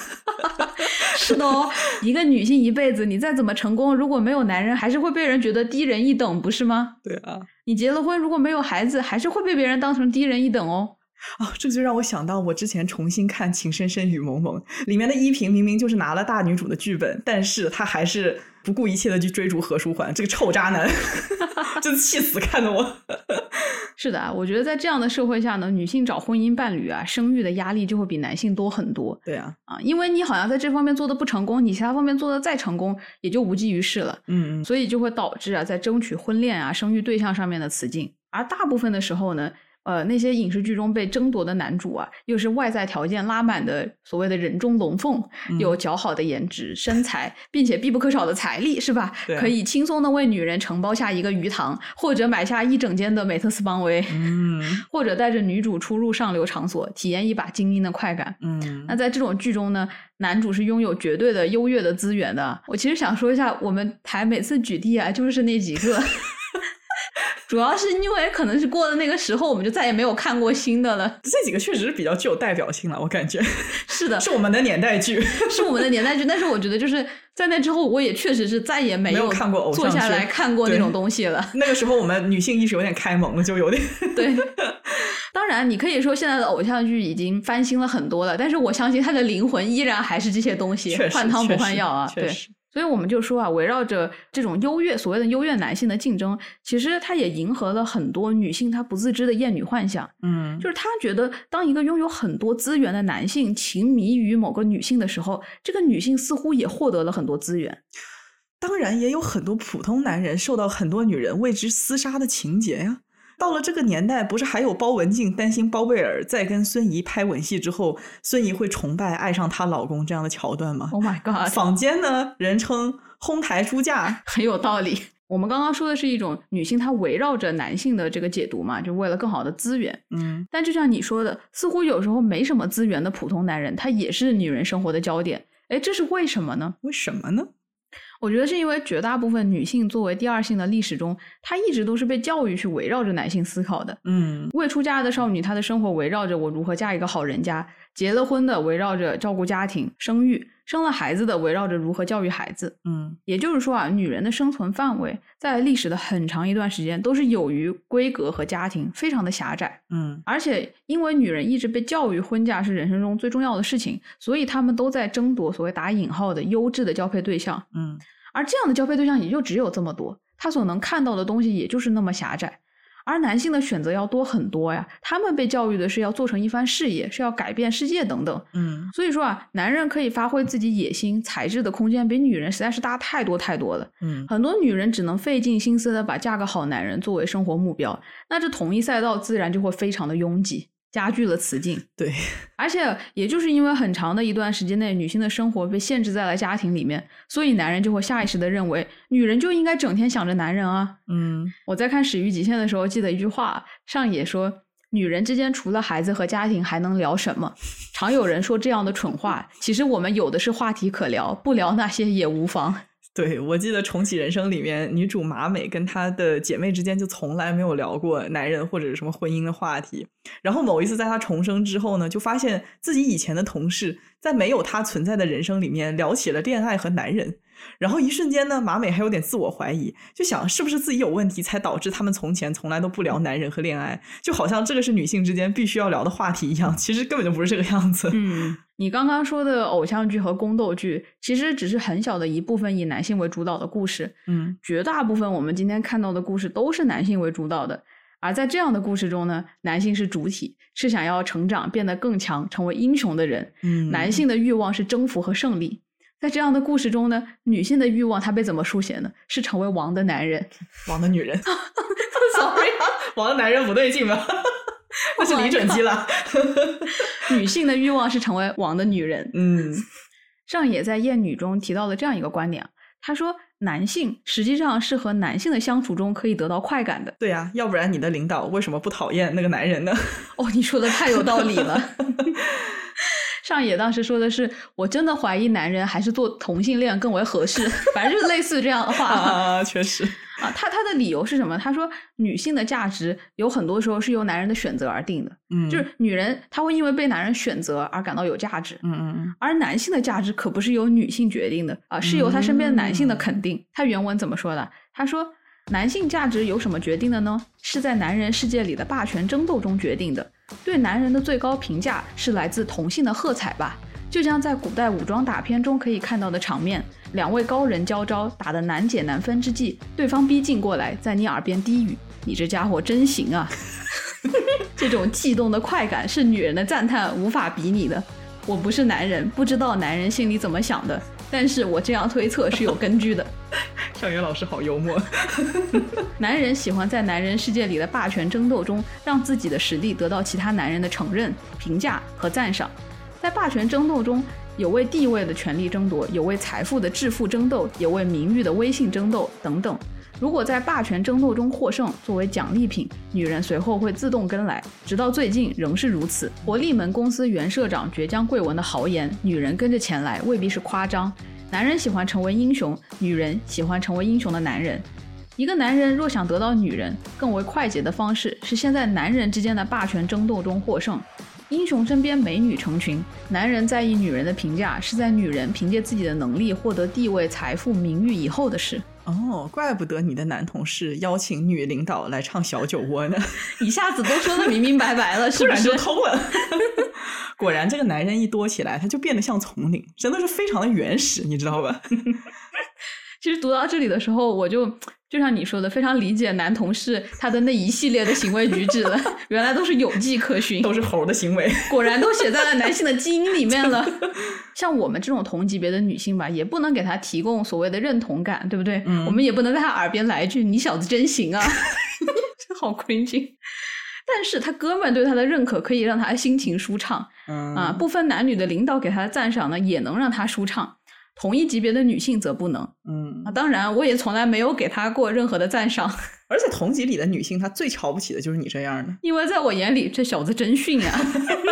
是的哦，一个女性一辈子，你再怎么成功，如果没有男人，还是会被人觉得低人一等，不是吗？对啊，你结了婚，如果没有孩子，还是会被别人当成低人一等哦。哦，这就让我想到我之前重新看《情深深雨蒙蒙》里面的依萍，明明就是拿了大女主的剧本，但是她还是不顾一切的去追逐何书桓，这个臭渣男，真气死看的我。是的啊，我觉得在这样的社会下呢，女性找婚姻伴侣啊，生育的压力就会比男性多很多对啊，啊，因为你好像在这方面做的不成功，你其他方面做的再成功，也就无济于事了。嗯嗯所以就会导致啊，在争取婚恋啊、生育对象上面的雌竞，而大部分的时候呢，呃，那些影视剧中被争夺的男主啊，又是外在条件拉满的所谓的人中龙凤，嗯有较好的颜值、身材，并且必不可少的财力，是吧？可以轻松的为女人承包下一个鱼塘，或者买下一整间的美特斯邦威，嗯 或者带着女主出入上流场所，体验一把精英的快感。嗯那在这种剧中呢，男主是拥有绝对的优越的资源的。我其实想说一下，我们台每次举例啊，就是那几个，主要是因为可能是过了那个时候，我们就再也没有看过新的了。这几个确实是比较具有代表性了，我感觉 是的，是我们的年代剧。是我们的年代剧，但是我觉得就是在那之后，我也确实是再也没没有看过偶像剧坐下来看过那种东西了。那个时候我们女性意识有点开蒙了，就有点 对，当然你可以说现在的偶像剧已经翻新了很多了，但是我相信它的灵魂依然还是这些东西换汤不换药啊。对，所以我们就说啊，围绕着这种优越所谓的优越男性的竞争，其实它也迎合了很多女性她不自知的厌女幻想，嗯就是她觉得当一个拥有很多资源的男性情迷于某个女性的时候，这个女性似乎也获得了很多资源。当然也有很多普通男人受到很多女人为之厮杀的情节呀。到了这个年代，不是还有包文婧担心包贝尔在跟孙怡拍吻戏之后，孙怡会崇拜爱上她老公这样的桥段吗？Oh my god，坊间呢人称哄抬出价，很有道理。我们刚刚说的是一种女性她围绕着男性的这个解读嘛，就为了更好的资源。嗯但就像你说的，似乎有时候没什么资源的普通男人，他也是女人生活的焦点。哎，这是为什么呢？为什么呢？我觉得是因为绝大部分女性作为第二性的历史中，她一直都是被教育去围绕着男性思考的。嗯未出嫁的少女，她的生活围绕着我如何嫁一个好人家；结了婚的围绕着照顾家庭、生育；生了孩子的围绕着如何教育孩子。嗯也就是说啊，女人的生存范围在历史的很长一段时间都是有于闺阁和家庭，非常的狭窄。嗯而且因为女人一直被教育婚嫁是人生中最重要的事情，所以她们都在争夺所谓打引号的优质的交配对象。嗯而这样的交配对象也就只有这么多，他所能看到的东西也就是那么狭窄。而男性的选择要多很多呀，他们被教育的是要做成一番事业，是要改变世界等等。嗯所以说啊，男人可以发挥自己野心、才智的空间比女人实在是大太多太多了。嗯很多女人只能费尽心思的把嫁个好男人作为生活目标，那这同一赛道自然就会非常的拥挤，加剧了雌竞。对，而且也就是因为很长的一段时间内，女性的生活被限制在了家庭里面，所以男人就会下意识的认为，女人就应该整天想着男人啊。嗯我在看《始于极限》的时候，记得一句话，上野说：“女人之间除了孩子和家庭，还能聊什么？”常有人说这样的蠢话，其实我们有的是话题可聊，不聊那些也无妨。对，我记得《重启人生》里面，女主马美跟她的姐妹之间就从来没有聊过男人或者什么婚姻的话题。然后某一次在她重生之后呢，就发现自己以前的同事在没有她存在的人生里面聊起了恋爱和男人。然后一瞬间呢，马美还有点自我怀疑，就想是不是自己有问题，才导致他们从前从来都不聊男人和恋爱，就好像这个是女性之间必须要聊的话题一样。其实根本就不是这个样子。嗯，你刚刚说的偶像剧和宫斗剧，其实只是很小的一部分以男性为主导的故事，嗯绝大部分我们今天看到的故事都是男性为主导的。而在这样的故事中呢，男性是主体，是想要成长、变得更强、成为英雄的人；嗯，男性的欲望是征服和胜利。在这样的故事中呢，女性的欲望它被怎么书写呢？是成为王的男人。王的女人，Sorry，王的男人不对劲吧？那是李准基了。女性的欲望是成为王的女人。嗯上野在《艳女》中提到了这样一个观点啊，他说男性实际上是和男性的相处中可以得到快感的。对呀、要不然你的领导为什么不讨厌那个男人呢？哦，你说的太有道理了。上野当时说的是，我真的怀疑男人还是做同性恋更为合适，反正就是类似这样的话啊，确实，啊。他他的理由是什么？他说女性的价值有很多时候是由男人的选择而定的，嗯，就是女人她会因为被男人选择而感到有价值，嗯嗯嗯而男性的价值可不是由女性决定的啊，是由他身边的男性的肯定。他原文怎么说的？他说。男性价值由什么决定的呢？是在男人世界里的霸权争斗中决定的。对男人的最高评价是来自同性的喝彩吧，就像在古代武装打片中可以看到的场面：两位高人交招，打得难解难分之际，对方逼近过来，在你耳边低语：“你这家伙真行啊！” 这种悸动的快感是女人的赞叹无法比拟的。我不是男人，不知道男人心里怎么想的，但是我这样推测是有根据的。向远老师好幽默。男人喜欢在男人世界里的霸权争斗中，让自己的实力得到其他男人的承认、评价和赞赏。在霸权争斗中，有为地位的权力争夺，有为财富的致富争斗，有为名誉的威信争斗等等。如果在霸权争斗中获胜，作为奖励品，女人随后会自动跟来，直到最近仍是如此。活力门公司原社长倔强贵文的豪言：“女人跟着前来未必是夸张。男人喜欢成为英雄，女人喜欢成为英雄的男人。一个男人若想得到女人，更为快捷的方式是先在男人之间的霸权争斗中获胜。英雄身边美女成群，男人在意女人的评价是在女人凭借自己的能力获得地位、财富、名誉以后的事。哦，怪不得你的男同事邀请女领导来唱小酒窝呢，一下子都说的明明白白了，是不是突然就？通了。果然，这个男人一多起来，他就变得像丛林，真的是非常的原始，你知道吧？其实读到这里的时候，我就就像你说的，非常理解男同事他的那一系列的行为举止了，原来都是有迹可循，都是猴的行为。果然都写在了男性的基因里面了。像我们这种同级别的女性吧，也不能给他提供所谓的认同感，对不对？嗯我们也不能在他耳边来一句“你小子真行啊 好 cringy。但是他哥们对他的认可可以让他心情舒畅嗯啊，不分男女的领导给他的赞赏呢，也能让他舒畅。同一级别的女性则不能嗯啊。当然，我也从来没有给她过任何的赞赏，而且同级里的女性，她最瞧不起的就是你这样的。因为在我眼里，这小子真逊啊。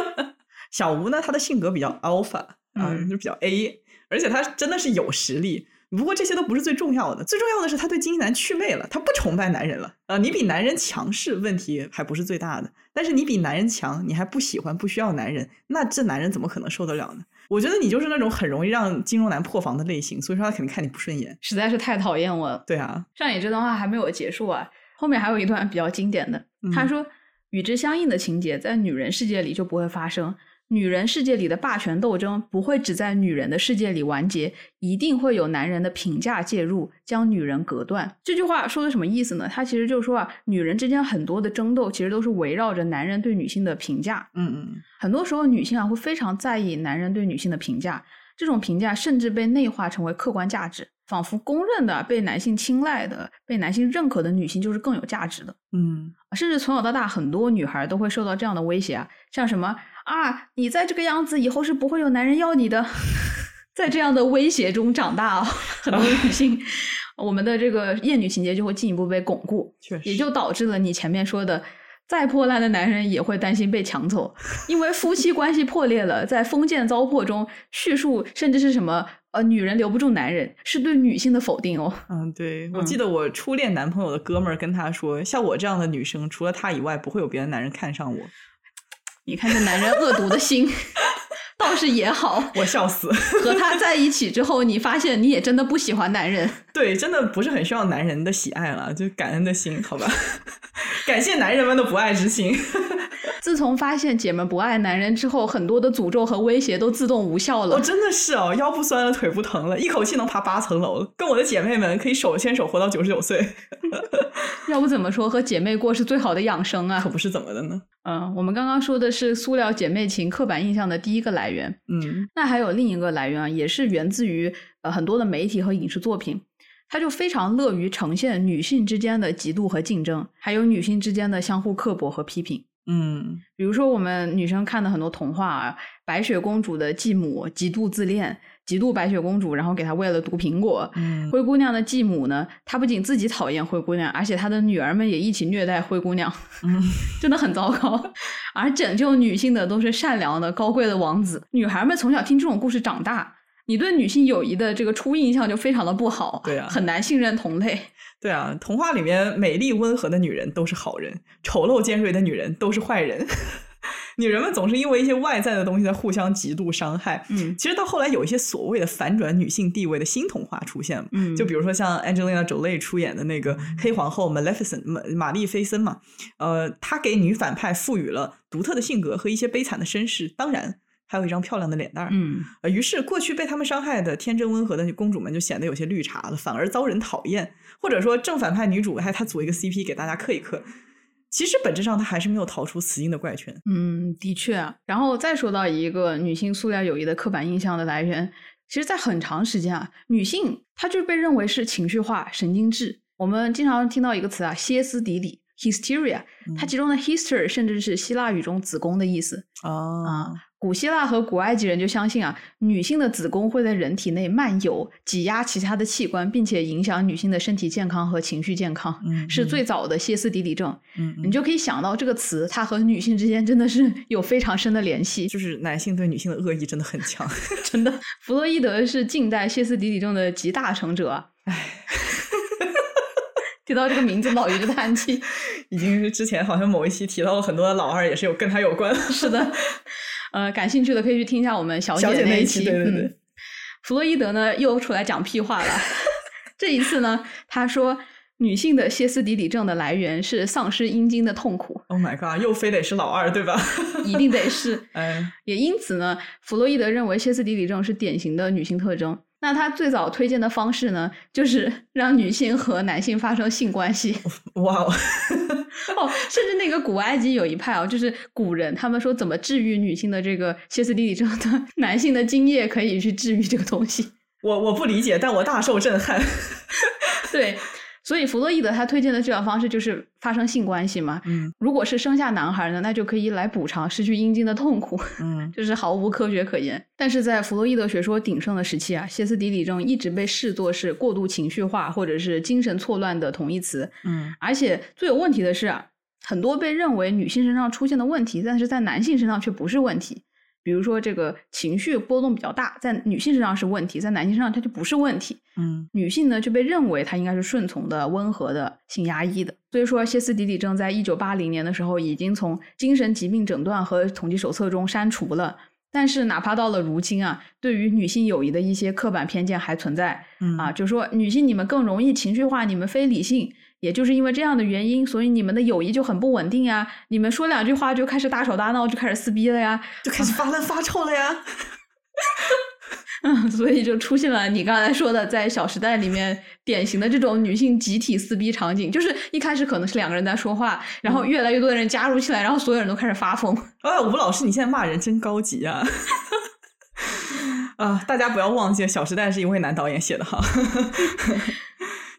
小吴呢，他的性格比较 alpha 啊、嗯就比较 A，而且他真的是有实力。不过这些都不是最重要的，最重要的是他对金一男祛魅了，他不崇拜男人了。啊、你比男人强势，问题还不是最大的。但是你比男人强，你还不喜欢、不需要男人，那这男人怎么可能受得了呢？我觉得你就是那种很容易让金融男破防的类型，所以说他肯定看你不顺眼。实在是太讨厌我了。对啊，上野这段话还没有结束啊，后面还有一段比较经典的，他嗯说：“与之相应的情节在女人世界里就不会发生，女人世界里的霸权斗争不会只在女人的世界里完结，一定会有男人的评价介入，将女人隔断。”这句话说的什么意思呢？它其实就是说啊，女人之间很多的争斗其实都是围绕着男人对女性的评价，嗯嗯很多时候女性啊会非常在意男人对女性的评价，这种评价甚至被内化成为客观价值，仿佛公认的被男性青睐的、被男性认可的女性就是更有价值的。嗯甚至从小到大，很多女孩都会受到这样的威胁啊，像什么啊，你再这个样子，以后是不会有男人要你的。在这样的威胁中长大啊，很多女 性，我们的这个厌女情节就会进一步被巩固。也就导致了你前面说的，再破烂的男人也会担心被抢走，因为夫妻关系破裂了，在封建糟粕中叙述甚至是什么呃，女人留不住男人，是对女性的否定哦。嗯，对，我嗯记得我初恋男朋友的哥们儿跟他说，像我这样的女生，除了他以外，不会有别的男人看上我。你看这男人恶毒的心，倒是也好。我笑死。和他在一起之后，你发现你也真的不喜欢男人。对，真的不是很需要男人的喜爱了，就感恩的心，好吧？感谢男人们的不爱之心。自从发现姐们不爱男人之后，很多的诅咒和威胁都自动无效了。我真的是哦，腰不酸了，腿不疼了，一口气能爬八层楼，跟我的姐妹们可以手牵手活到九十九岁，要不怎么说和姐妹过是最好的养生啊可？不是怎么的呢？嗯，我们刚刚说的是塑料姐妹情刻板印象的第一个来源，嗯那还有另一个来源啊，也是源自于呃很多的媒体和影视作品，它就非常乐于呈现女性之间的嫉妒和竞争，还有女性之间的相互刻薄和批评。嗯比如说我们女生看的很多童话啊，白雪公主的继母极度自恋，极度白雪公主，然后给她喂了毒苹果。嗯灰姑娘的继母呢，她不仅自己讨厌灰姑娘，而且她的女儿们也一起虐待灰姑娘，嗯，真的很糟糕。而拯救女性的都是善良的、高贵的王子。女孩们从小听这种故事长大，你对女性友谊的这个初印象就非常的不好，对啊很难信任同类。对啊，童话里面美丽温和的女人都是好人，丑陋尖锐的女人都是坏人。女人们总是因为一些外在的东西在互相极度伤害。嗯其实到后来有一些所谓的反转女性地位的新童话出现了，嗯就比如说像 Angelina Jolie 出演的那个黑皇后 Maleficent 玛玛丽菲森嘛，呃，她给女反派赋予了独特的性格和一些悲惨的身世，当然还有一张漂亮的脸蛋儿。嗯呃，于是过去被他们伤害的天真温和的公主们就显得有些绿茶了，反而遭人讨厌，或者说正反派女主还她组一个 CP 给大家磕一磕。其实本质上她还是没有逃出死硬的怪圈。嗯，的确啊。然后再说到一个女性塑料友谊的刻板印象的来源，其实，在很长时间啊，女性她就被认为是情绪化、神经质。我们经常听到一个词啊，歇斯底里 （hysteria），它其中的 hyster 甚至是希腊语中子宫的意思哦啊。古希腊和古埃及人就相信啊，女性的子宫会在人体内漫游，挤压其他的器官，并且影响女性的身体健康和情绪健康，嗯是最早的歇斯底里症。嗯，你就可以想到这个词，它和女性之间真的是 有非常深的联系。就是男性对女性的恶意真的很强。真的，弗洛伊德是近代歇斯底里症的集大成者啊。唉，提到这个名字，老于就叹气。已经是之前好像某一期提到了很多的老二，也是有跟他有关。是的，呃，感兴趣的可以去听一下我们小小姐那一那一期对对对嗯弗洛伊德呢又出来讲屁话了。这一次呢，他说女性的歇斯底里症的来源是丧失阴茎的痛苦，Oh my god，又非得是老二对吧？一定得是。哎，也因此呢，弗洛伊德认为歇斯底里症是典型的女性特征。那他最早推荐的方式呢，就是 让女性和男性发生性关系。哇哦，哦，甚至那个古埃及有一派哦，就是古人他们说怎么治愈女性的这个歇斯底里症的，男性的精液可以去治愈这个东西。我我不理解，但我大受震撼。对，所以弗洛伊德他推荐的治疗方式就是发生性关系嘛。嗯如果是生下男孩呢，那就可以来补偿失去阴茎的痛苦，嗯这是毫无科学可言。但是在弗洛伊德学说鼎盛的时期啊，歇斯底里症一直被视作是过度情绪化或者是精神错乱的同义词。嗯而且最有问题的是啊，很多被认为女性身上出现的问题，但是在男性身上却不是问题。比如说，这个情绪波动比较大，在女性身上是问题，在男性身上它就不是问题。嗯女性呢就被认为她应该是顺从的、温和的、性压抑的。所以说，歇斯底里症在一九八零年的时候已经从精神疾病诊断和统计手册中删除了。但是，哪怕到了如今啊，对于女性友谊的一些刻板偏见还存在嗯啊，就说女性你们更容易情绪化，你们非理性，也就是因为这样的原因，所以你们的友谊就很不稳定呀。你们说两句话就开始大吵大闹，就开始撕逼了呀。就开始发烂发臭了呀。嗯，所以就出现了你刚才说的，在《小时代》里面典型的这种女性集体撕逼场景，就是一开始可能是两个人在说话，然后越来越多的人加入进来，然后所有人都开始发疯。哎，吴老师，你现在骂人真高级啊！啊，大家不要忘记，《小时代》是一位男导演写的哈。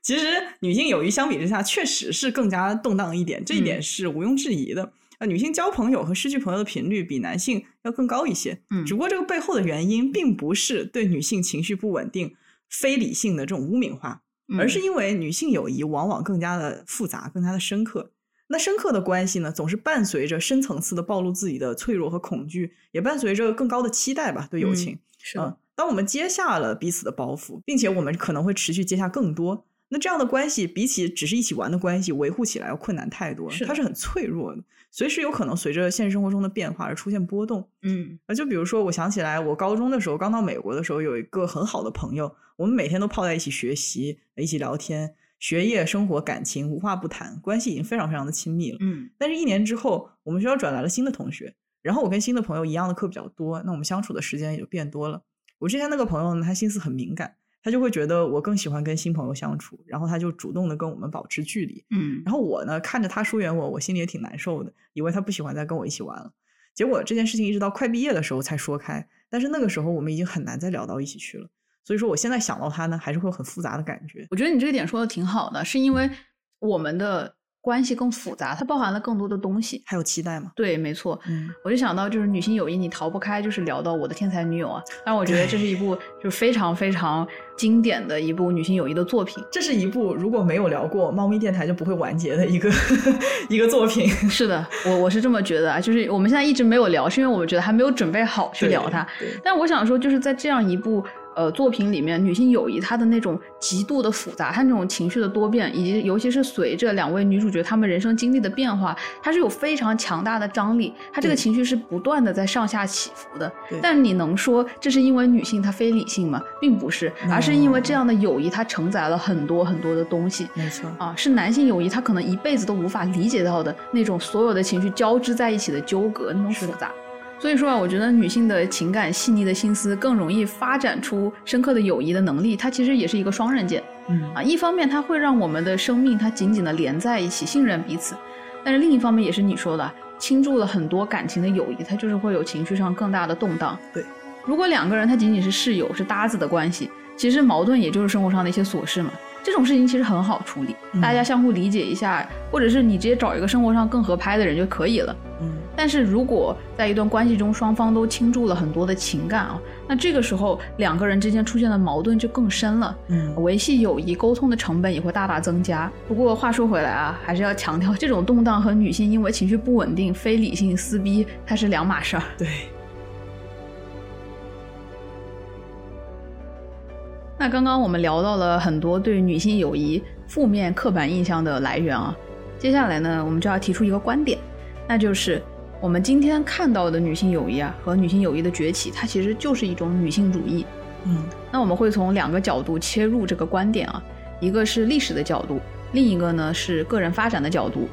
其实，女性友谊相比之下，确实是更加动荡一点，这一点是毋庸置疑的。啊，女性交朋友和失去朋友的频率比男性要更高一些。嗯只不过这个背后的原因，并不是对女性情绪不稳定、非理性的这种污名化，而是因为女性友谊往往更加的复杂、更加的深刻。那深刻的关系呢，总是伴随着深层次的暴露自己的脆弱和恐惧，也伴随着更高的期待吧，对友情。是嗯，当我们接下了彼此的包袱，并且我们可能会持续接下更多，那这样的关系比起只是一起玩的关系，维护起来要困难太多了。是它是很脆弱的，随时有可能随着现实生活中的变化而出现波动。嗯啊，就比如说，我想起来，我高中的时候刚到美国的时候，有一个很好的朋友，我们每天都泡在一起学习，一起聊天，学业、生活、感情无话不谈，关系已经非常非常的亲密了。嗯但是，一年之后，我们学校转来了新的同学，然后我跟新的朋友一样的课比较多，那我们相处的时间也就变多了。我之前那个朋友呢，他心思很敏感，他就会觉得我更喜欢跟新朋友相处，然后他就主动的跟我们保持距离。嗯然后我呢，看着他疏远我，我心里也挺难受的，以为他不喜欢再跟我一起玩了。结果这件事情一直到快毕业的时候才说开，但是那个时候我们已经很难再聊到一起去了。所以说，我现在想到他呢，还是会有很复杂的感觉。我觉得你这个点说的挺好的，是因为我们的关系更复杂，它包含了更多的东西。还有期待吗？对，没错，嗯，我就想到就是女性友谊，你逃不开就是聊到我的天才女友啊。但我觉得这是一部就是非常非常经典的一部女性友谊的作品。这是一部如果没有聊过，猫咪电台就不会完结的一个 一个作品。是的，我我是这么觉得啊，就是我们现在一直没有聊，是因为我们觉得还没有准备好去聊它。但我想说，就是在这样一部呃作品里面，女性友谊它的那种极度的复杂，它那种情绪的多变，以及尤其是随着两位女主角她们人生经历的变化，它是有非常强大的张力，它这个情绪是不断的在上下起伏的对。但你能说这是因为女性她非理性吗？并不是，而是因为这样的友谊它承载了很多很多的东西。没错。啊，是男性友谊，他可能一辈子都无法理解到的那种所有的情绪交织在一起的纠葛，那种复杂。所以说啊，我觉得女性的情感细腻的心思更容易发展出深刻的友谊的能力，它其实也是一个双刃剑嗯啊。一方面，它会让我们的生命它紧紧的连在一起，信任彼此；但是另一方面，也是你说的，倾注了很多感情的友谊，它就是会有情绪上更大的动荡。对，如果两个人他仅仅是室友、是搭子的关系，其实矛盾也就是生活上的一些琐事嘛。这种事情其实很好处理，嗯大家相互理解一下，或者是你直接找一个生活上更合拍的人就可以了。嗯但是如果在一段关系中，双方都倾注了很多的情感啊，那这个时候两个人之间出现的矛盾就更深了，嗯维系友谊沟通的成本也会大大增加。不过话说回来啊，还是要强调，这种动荡和女性因为情绪不稳定、非理性撕逼，它是两码事儿。对。那刚刚我们聊到了很多对女性友谊负面刻板印象的来源啊，接下来呢，我们就要提出一个观点，那就是我们今天看到的女性友谊啊和女性友谊的崛起，它其实就是一种女性主义。嗯那我们会从两个角度切入这个观点啊，一个是历史的角度，另一个呢是个人发展的角度。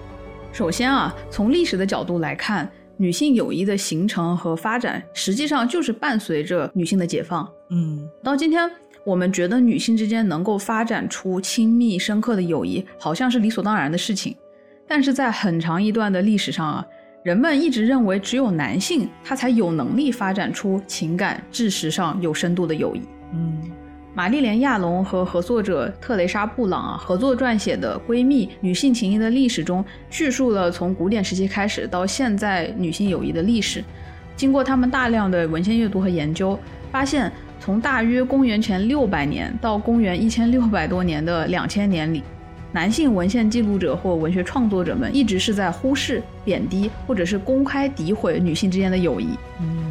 首先啊，从历史的角度来看，女性友谊的形成和发展，实际上就是伴随着女性的解放。嗯到今天，我们觉得女性之间能够发展出亲密深刻的友谊，好像是理所当然的事情。但是在很长一段的历史上啊，人们一直认为只有男性他才有能力发展出情感、知识上有深度的友谊。嗯玛丽莲·亚龙和合作者特蕾莎·布朗啊合作撰写的《闺蜜：女性情谊的历史》中，叙述了从古典时期开始到现在女性友谊的历史。经过他们大量的文献阅读和研究，发现从大约公元前六百年到公元一千六百多年的两千年里，男性文献记录者或文学创作者们一直是在忽视、贬低或者是公开诋毁女性之间的友谊。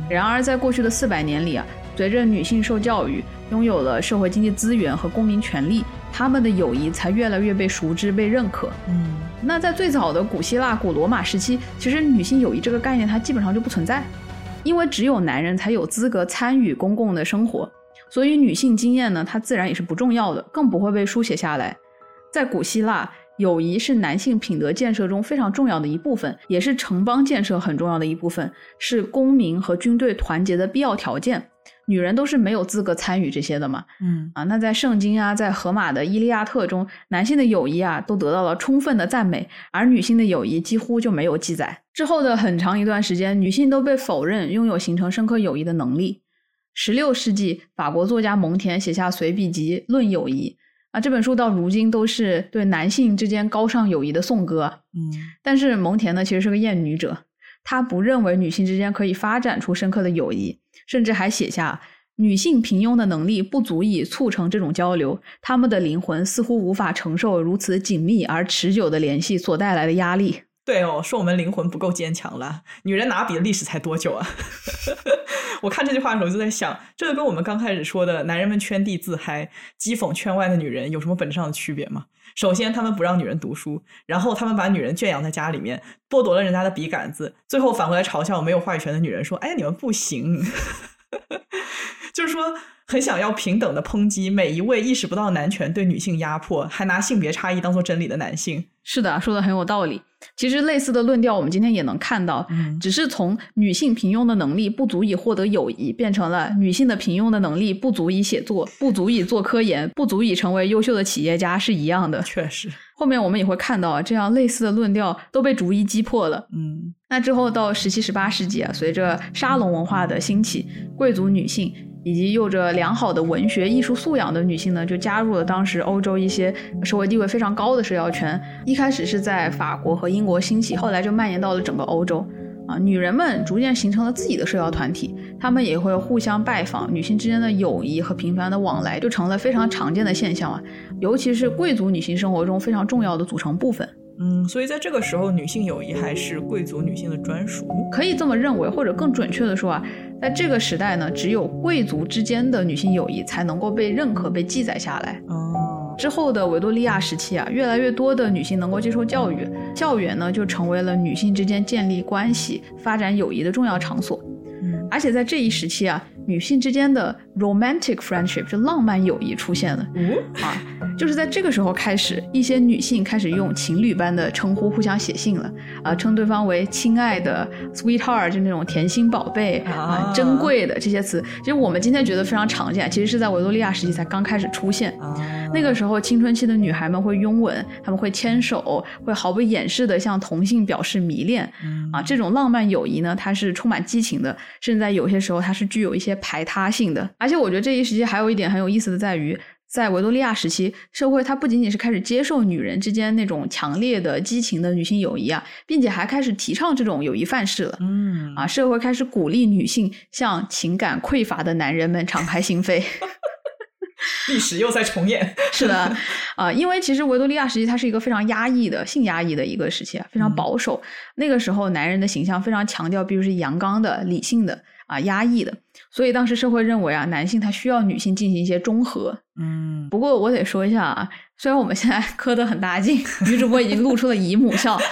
然而，在过去的四百年里啊。随着女性受教育，拥有了社会经济资源和公民权利，她们的友谊才越来越被熟知、被认可。嗯，那在最早的古希腊、古罗马时期，其实女性友谊这个概念它基本上就不存在，因为只有男人才有资格参与公共的生活，所以女性经验呢，它自然也是不重要的，更不会被书写下来。在古希腊，友谊是男性品德建设中非常重要的一部分，也是城邦建设很重要的一部分，是公民和军队团结的必要条件。女人都是没有资格参与这些的嘛？嗯啊，那在圣经啊，在荷马的《伊利亚特》中，男性的友谊啊都得到了充分的赞美，而女性的友谊几乎就没有记载。之后的很长一段时间，女性都被否认拥有形成深刻友谊的能力。十六世纪，法国作家蒙田写下随笔集《论友谊》啊，这本书到如今都是对男性之间高尚友谊的颂歌。嗯但是蒙恬呢，其实是个厌女者，他不认为女性之间可以发展出深刻的友谊。甚至还写下，女性平庸的能力不足以促成这种交流，她们的灵魂似乎无法承受如此紧密而持久的联系所带来的压力。对哦，说我们灵魂不够坚强了。女人拿笔的历史才多久啊？我看这句话的时候就在想，这个跟我们刚开始说的男人们圈地自嗨、讥讽圈外的女人有什么本质上的区别吗？首先，他们不让女人读书，然后他们把女人圈养在家里面，剥夺了人家的笔杆子，最后反过来嘲笑没有话语权的女人，说：“哎，你们不行。”就是说，很想要平等的抨击每一位意识不到男权对女性压迫，还拿性别差异当做真理的男性。是的，说的很有道理。其实类似的论调，我们今天也能看到，嗯只是从女性平庸的能力不足以获得友谊，变成了女性的平庸的能力不足以写作、不足以做科研、不足以成为优秀的企业家是一样的。确实，后面我们也会看到啊，这样类似的论调都被逐一击破了。嗯那之后到十七、十八世纪啊，随着沙龙文化的兴起，贵族女性以及有着良好的文学艺术素养的女性呢，就加入了当时欧洲一些社会地位非常高的社交圈。一开始是在法国和英国兴起，后来就蔓延到了整个欧洲。啊，女人们逐渐形成了自己的社交团体，她们也会互相拜访，女性之间的友谊和频繁的往来就成了非常常见的现象啊，尤其是贵族女性生活中非常重要的组成部分。嗯，所以在这个时候，女性友谊还是贵族女性的专属。可以这么认为，或者更准确的说啊，在这个时代呢，只有贵族之间的女性友谊才能够被认可、被记载下来。哦，之后的维多利亚时期啊，越来越多的女性能够接受教育，校园呢就成为了女性之间建立关系、发展友谊的重要场所。嗯而且在这一时期啊，女性之间的 romantic friendship 就浪漫友谊出现了。嗯，啊，就是在这个时候开始，一些女性开始用情侣般的称呼互相写信了。啊，称对方为亲爱的 sweetheart，就那种甜心宝贝啊。啊，珍贵的这些词，其实我们今天觉得非常常见，其实是在维多利亚时期才刚开始出现。啊，那个时候，青春期的女孩们会拥吻，她们会牵手，会毫不掩饰的向同性表示迷恋。嗯。啊，这种浪漫友谊呢，它是充满激情的，甚至在有些时候它是具有一些排他性的。而且我觉得这一时期还有一点很有意思的在于，在维多利亚时期，社会它不仅仅是开始接受女人之间那种强烈的激情的女性友谊啊，并且还开始提倡这种友谊范式了。嗯啊，社会开始鼓励女性向情感匮乏的男人们敞开心扉。历史又在重演。是的，啊、因为其实维多利亚时期它是一个非常压抑的、性压抑的一个时期啊，非常嗯保守。那个时候男人的形象非常强调，比如是阳刚的、理性的啊、压抑的，所以当时社会认为啊，男性他需要女性进行一些中和。嗯不过我得说一下啊，虽然我们现在磕得很大劲，女主播已经露出了姨母笑。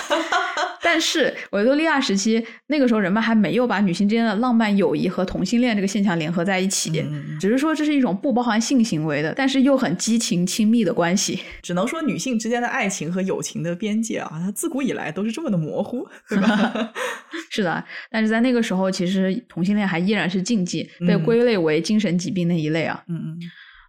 但是维多利亚时期那个时候，人们还没有把女性之间的浪漫友谊和同性恋这个现象联合在一起，嗯只是说这是一种不包含性行为的，但是又很激情亲密的关系。只能说女性之间的爱情和友情的边界啊，它自古以来都是这么的模糊，对吧？是的，但是在那个时候，其实同性恋还依然是禁忌，被嗯归类为精神疾病那一类啊。嗯嗯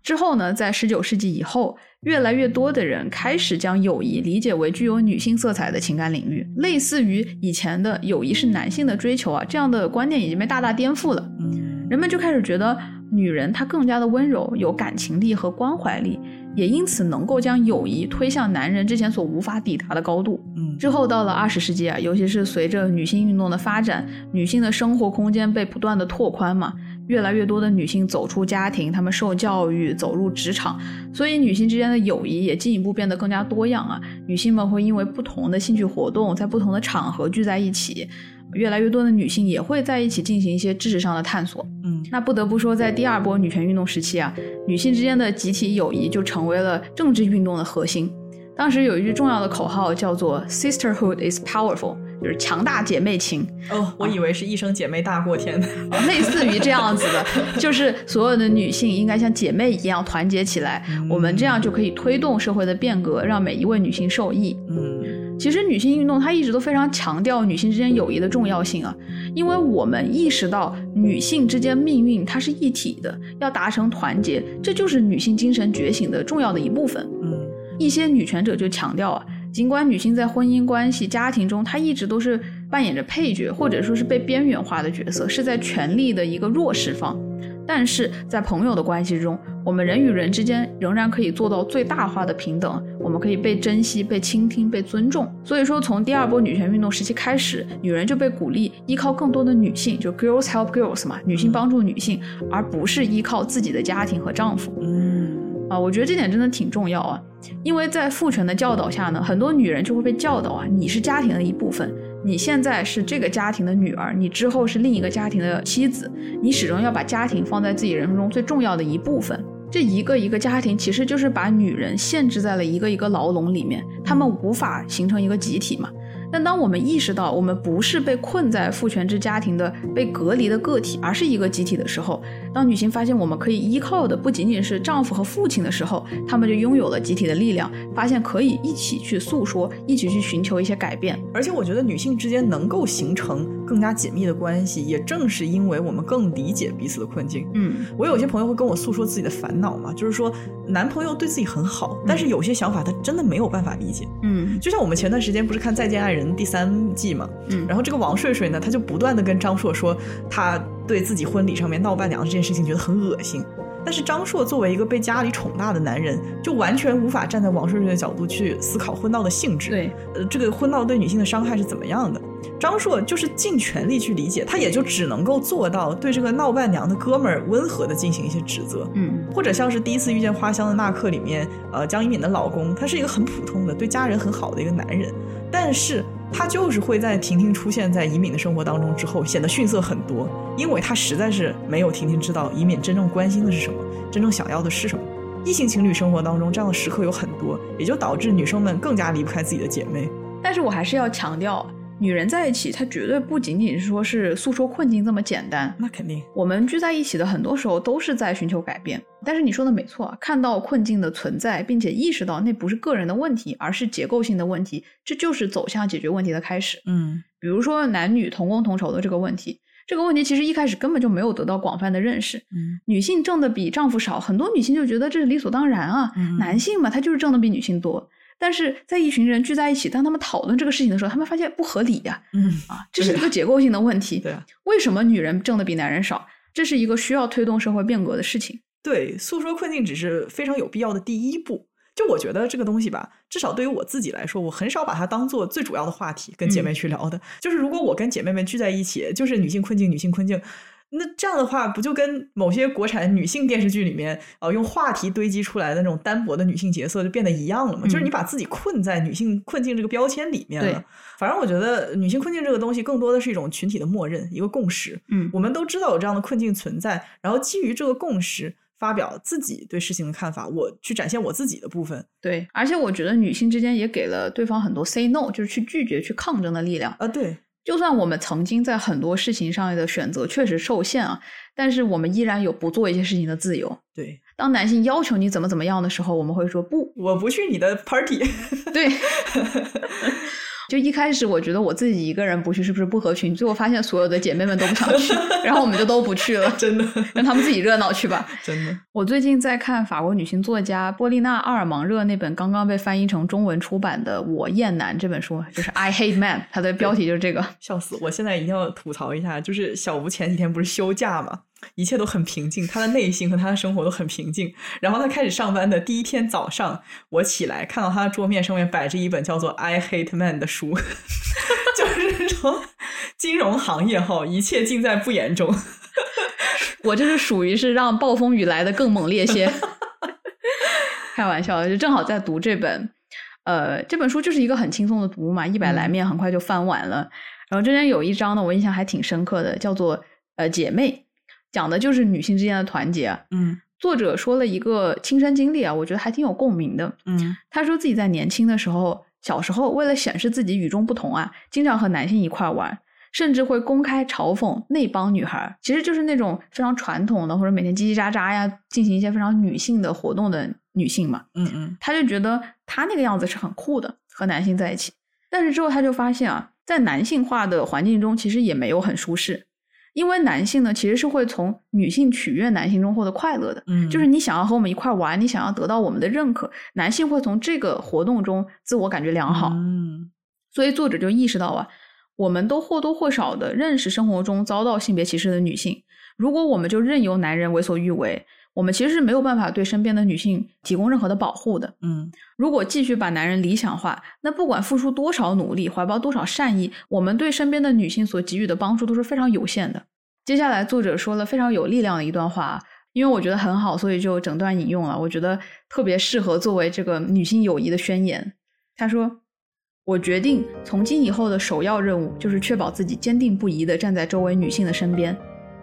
之后呢，在十九世纪以后，越来越多的人开始将友谊理解为具有女性色彩的情感领域，类似于以前的友谊是男性的追求啊，这样的观念已经被大大颠覆了。嗯人们就开始觉得女人她更加的温柔，有感情力和关怀力，也因此能够将友谊推向男人之前所无法抵达的高度。嗯之后到了二十世纪啊，尤其是随着女性运动的发展，女性的生活空间被不断的拓宽嘛，越来越多的女性走出家庭，她们受教育，走入职场，所以女性之间的友谊也进一步变得更加多样啊。女性们会因为不同的兴趣活动，在不同的场合聚在一起，越来越多的女性也会在一起进行一些知识上的探索。嗯那不得不说，在第二波女权运动时期啊，女性之间的集体友谊就成为了政治运动的核心。当时有一句重要的口号叫做 “Sisterhood is powerful”，就是强大姐妹情。哦，我以为是一生姐妹大过天。啊类似于这样子的，就是所有的女性应该像姐妹一样团结起来，我们这样就可以推动社会的变革，让每一位女性受益。嗯其实女性运动它一直都非常强调女性之间友谊的重要性啊，因为我们意识到女性之间命运它是一体的，要达成团结，这就是女性精神觉醒的重要的一部分。嗯一些女权者就强调啊，尽管女性在婚姻关系、家庭中，她一直都是扮演着配角，或者说是被边缘化的角色，是在权力的一个弱势方。但是在朋友的关系中，我们人与人之间仍然可以做到最大化的平等，我们可以被珍惜、被倾听、被尊重。所以说，从第二波女权运动时期开始，女人就被鼓励依靠更多的女性，就 girls help girls 嘛，女性帮助女性，而不是依靠自己的家庭和丈夫。嗯啊，我觉得这点真的挺重要啊，因为在父权的教导下呢，很多女人就会被教导啊，你是家庭的一部分，你现在是这个家庭的女儿，你之后是另一个家庭的妻子，你始终要把家庭放在自己人生中最重要的一部分。这一个一个家庭其实就是把女人限制在了一个一个牢笼里面，她们无法形成一个集体嘛。但当我们意识到我们不是被困在父权制家庭的被隔离的个体，而是一个集体的时候，当女性发现我们可以依靠的不仅仅是丈夫和父亲的时候，她们就拥有了集体的力量，发现可以一起去诉说，一起去寻求一些改变。而且我觉得女性之间能够形成更加紧密的关系，也正是因为我们更理解彼此的困境。嗯我有些朋友会跟我诉说自己的烦恼嘛，就是说男朋友对自己很好，但是有些想法他真的没有办法理解。嗯就像我们前段时间不是看《再见爱人》第三季嘛，嗯然后这个王睡睡呢，他就不断的跟张硕说，他对自己婚礼上面闹伴娘这件事情觉得很恶心。但是张硕作为一个被家里宠大的男人，就完全无法站在王顺顺的角度去思考婚闹的性质。对，呃，这个婚闹对女性的伤害是怎么样的？张硕就是尽全力去理解，他也就只能够做到对这个闹伴娘的哥们儿温和的进行一些指责。嗯或者像是第一次遇见花香的那刻里面，呃，江一敏的老公，他是一个很普通的、对家人很好的一个男人，但是他就是会在婷婷出现在以敏的生活当中之后，显得逊色很多，因为他实在是没有婷婷知道以敏真正关心的是什么，真正想要的是什么。异性情侣生活当中这样的时刻有很多，也就导致女生们更加离不开自己的姐妹。但是我还是要强调，女人在一起，她绝对不仅仅是说是诉说困境这么简单。那肯定，我们聚在一起的很多时候都是在寻求改变。但是你说的没错啊，看到困境的存在，并且意识到那不是个人的问题，而是结构性的问题，这就是走向解决问题的开始。嗯比如说男女同工同酬的这个问题，这个问题其实一开始根本就没有得到广泛的认识。嗯女性挣的比丈夫少，很多女性就觉得这是理所当然啊，嗯男性嘛，他就是挣的比女性多。但是在一群人聚在一起，当他们讨论这个事情的时候，他们发现不合理呀、嗯 啊，这是一个结构性的问题。对啊，为什么女人挣的比男人少？这是一个需要推动社会变革的事情。对，诉说困境只是非常有必要的第一步。就我觉得这个东西吧，至少对于我自己来说，我很少把它当做最主要的话题跟姐妹去聊的。就是如果我跟姐妹们聚在一起，就是女性困境，女性困境，那这样的话，不就跟某些国产女性电视剧里面，呃，用话题堆积出来的那种单薄的女性角色就变得一样了嘛？就是你把自己困在女性困境这个标签里面了。反正我觉得女性困境这个东西，更多的是一种群体的默认，一个共识。嗯我们都知道有这样的困境存在，然后基于这个共识，发表自己对事情的看法，我去展现我自己的部分。对，而且我觉得女性之间也给了对方很多 say no，就是去拒绝、去抗争的力量。啊，对，就算我们曾经在很多事情上的选择确实受限啊，但是我们依然有不做一些事情的自由。对，当男性要求你怎么怎么样的时候，我们会说不，我不去你的 party。对。就一开始我觉得我自己一个人不去是不是不合群，最后发现所有的姐妹们都不想去，然后我们就都不去了，真的，让他们自己热闹去吧。真的，我最近在看法国女性作家波丽娜·阿尔芒热那本刚刚被翻译成中文出版的《我厌男》这本书，就是 I Hate Man，它的标题就是这个。笑死！我现在一定要吐槽一下，就是小吴前几天不是休假嘛，一切都很平静，他的内心和他的生活都很平静。然后他开始上班的第一天早上，我起来看到他的桌面上面摆着一本叫做《I Hate Man》的书，就是说金融行业哈，一切尽在不言中。我这是属于是让暴风雨来的更猛烈些。开玩笑，就正好在读这本，呃，这本书就是一个很轻松的读嘛，一百来面很快就翻完了。然后中间有一章呢，我印象还挺深刻的，叫做呃姐妹，讲的就是女性之间的团结。嗯作者说了一个亲身经历啊，我觉得还挺有共鸣的。嗯他说自己在年轻的时候，小时候为了显示自己与众不同啊，经常和男性一块玩，甚至会公开嘲讽那帮女孩，其实就是那种非常传统的或者每天叽叽喳喳呀，进行一些非常女性的活动的女性嘛。嗯嗯他就觉得他那个样子是很酷的，和男性在一起。但是之后他就发现啊，在男性化的环境中，其实也没有很舒适，因为男性呢其实是会从女性取悦男性中获得快乐的。嗯，就是你想要和我们一块玩，你想要得到我们的认可，男性会从这个活动中自我感觉良好。嗯所以作者就意识到啊，我们都或多或少的认识生活中遭到性别歧视的女性。如果我们就任由男人为所欲为，我们其实是没有办法对身边的女性提供任何的保护的。嗯如果继续把男人理想化，那不管付出多少努力，怀抱多少善意，我们对身边的女性所给予的帮助都是非常有限的。接下来，作者说了非常有力量的一段话，因为我觉得很好，所以就整段引用了。我觉得特别适合作为这个女性友谊的宣言。他说：“我决定从今以后的首要任务就是确保自己坚定不移地站在周围女性的身边。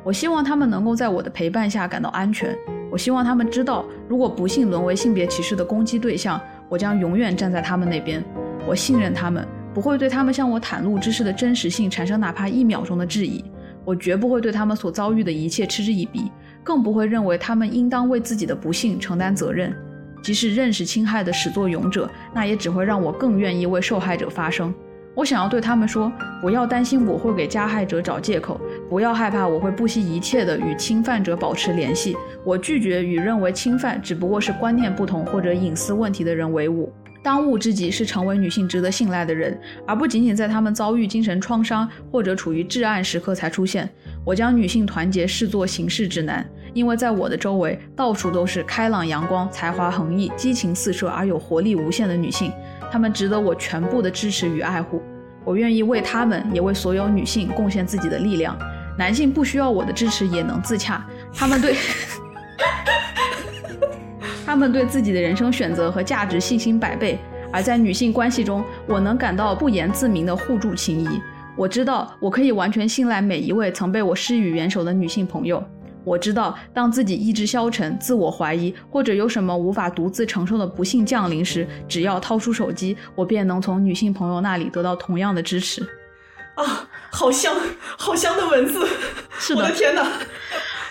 我希望他们能够在我的陪伴下感到安全。我希望他们知道，如果不幸沦为性别歧视的攻击对象，我将永远站在他们那边。我信任他们，不会对他们向我袒露之事的真实性产生哪怕一秒钟的质疑。我绝不会对他们所遭遇的一切嗤之以鼻，更不会认为他们应当为自己的不幸承担责任。即使认识侵害的始作俑者，那也只会让我更愿意为受害者发声。我想要对他们说：不要担心我会给加害者找借口，不要害怕我会不惜一切的与侵犯者保持联系。我拒绝与认为侵犯只不过是观念不同或者隐私问题的人为伍。当务之急是成为女性值得信赖的人，而不仅仅在她们遭遇精神创伤或者处于至暗时刻才出现。我将女性团结视作行事指南，因为在我的周围到处都是开朗阳光、才华横溢、激情四射而有活力无限的女性，他们值得我全部的支持与爱护。我愿意为他们，也为所有女性贡献自己的力量。男性不需要我的支持也能自洽，他们对。他们对自己的人生选择和价值信心百倍，而在女性关系中，我能感到不言自明的互助情谊。我知道我可以完全信赖每一位曾被我施予援手的女性朋友。我知道，当自己意志消沉、自我怀疑，或者有什么无法独自承受的不幸降临时，只要掏出手机，我便能从女性朋友那里得到同样的支持。啊，好香，好香的文字，是的我的天哪！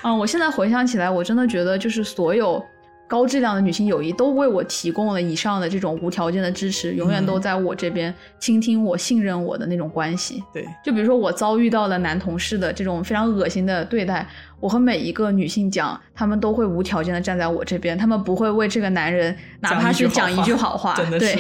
嗯，我现在回想起来，我真的觉得就是所有高质量的女性友谊都为我提供了以上的这种无条件的支持，永远都在我这边倾听我、信任我的那种关系。对，就比如说我遭遇到了男同事的这种非常恶心的对待，我和每一个女性讲，她们都会无条件的站在我这边，她们不会为这个男人哪怕是讲一句好话，真的对。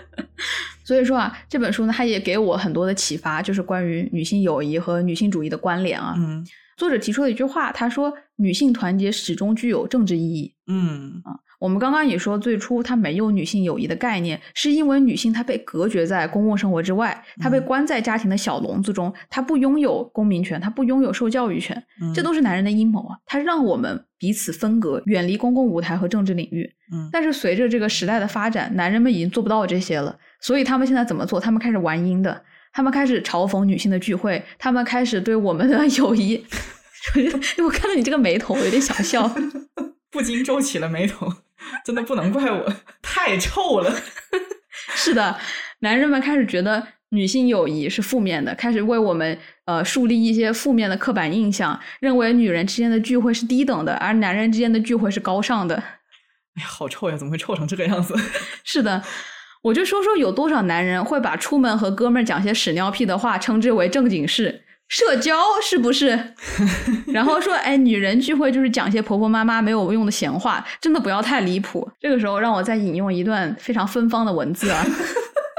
所以说啊，这本书呢，它也给我很多的启发，就是关于女性友谊和女性主义的关联啊。嗯作者提出了一句话，他说：“女性团结始终具有政治意义。嗯啊我们刚刚也说，最初它没有女性友谊的概念，是因为女性她被隔绝在公共生活之外，她被嗯关在家庭的小笼子中，她不拥有公民权，她不拥有受教育权，嗯，这都是男人的阴谋啊！他让我们彼此分隔，远离公共舞台和政治领域。嗯但是随着这个时代的发展，男人们已经做不到这些了，所以他们现在怎么做？他们开始玩阴的，他们开始嘲讽女性的聚会，他们开始对我们的 友谊。我看到你这个眉头，我有点想笑。不禁皱起了眉头，真的不能怪我，太臭了。是的，男人们开始觉得女性友谊是负面的，开始为我们呃树立一些负面的刻板印象，认为女人之间的聚会是低等的，而男人之间的聚会是高尚的。哎呀，好臭呀！怎么会臭成这个样子？是的，我就说说有多少男人会把出门和哥们儿讲些屎尿屁的话称之为正经事。社交是不是？然后说，哎，女人聚会就是讲些婆婆妈妈没有用的闲话，真的不要太离谱。这个时候，让我再引用一段非常芬芳的文字啊。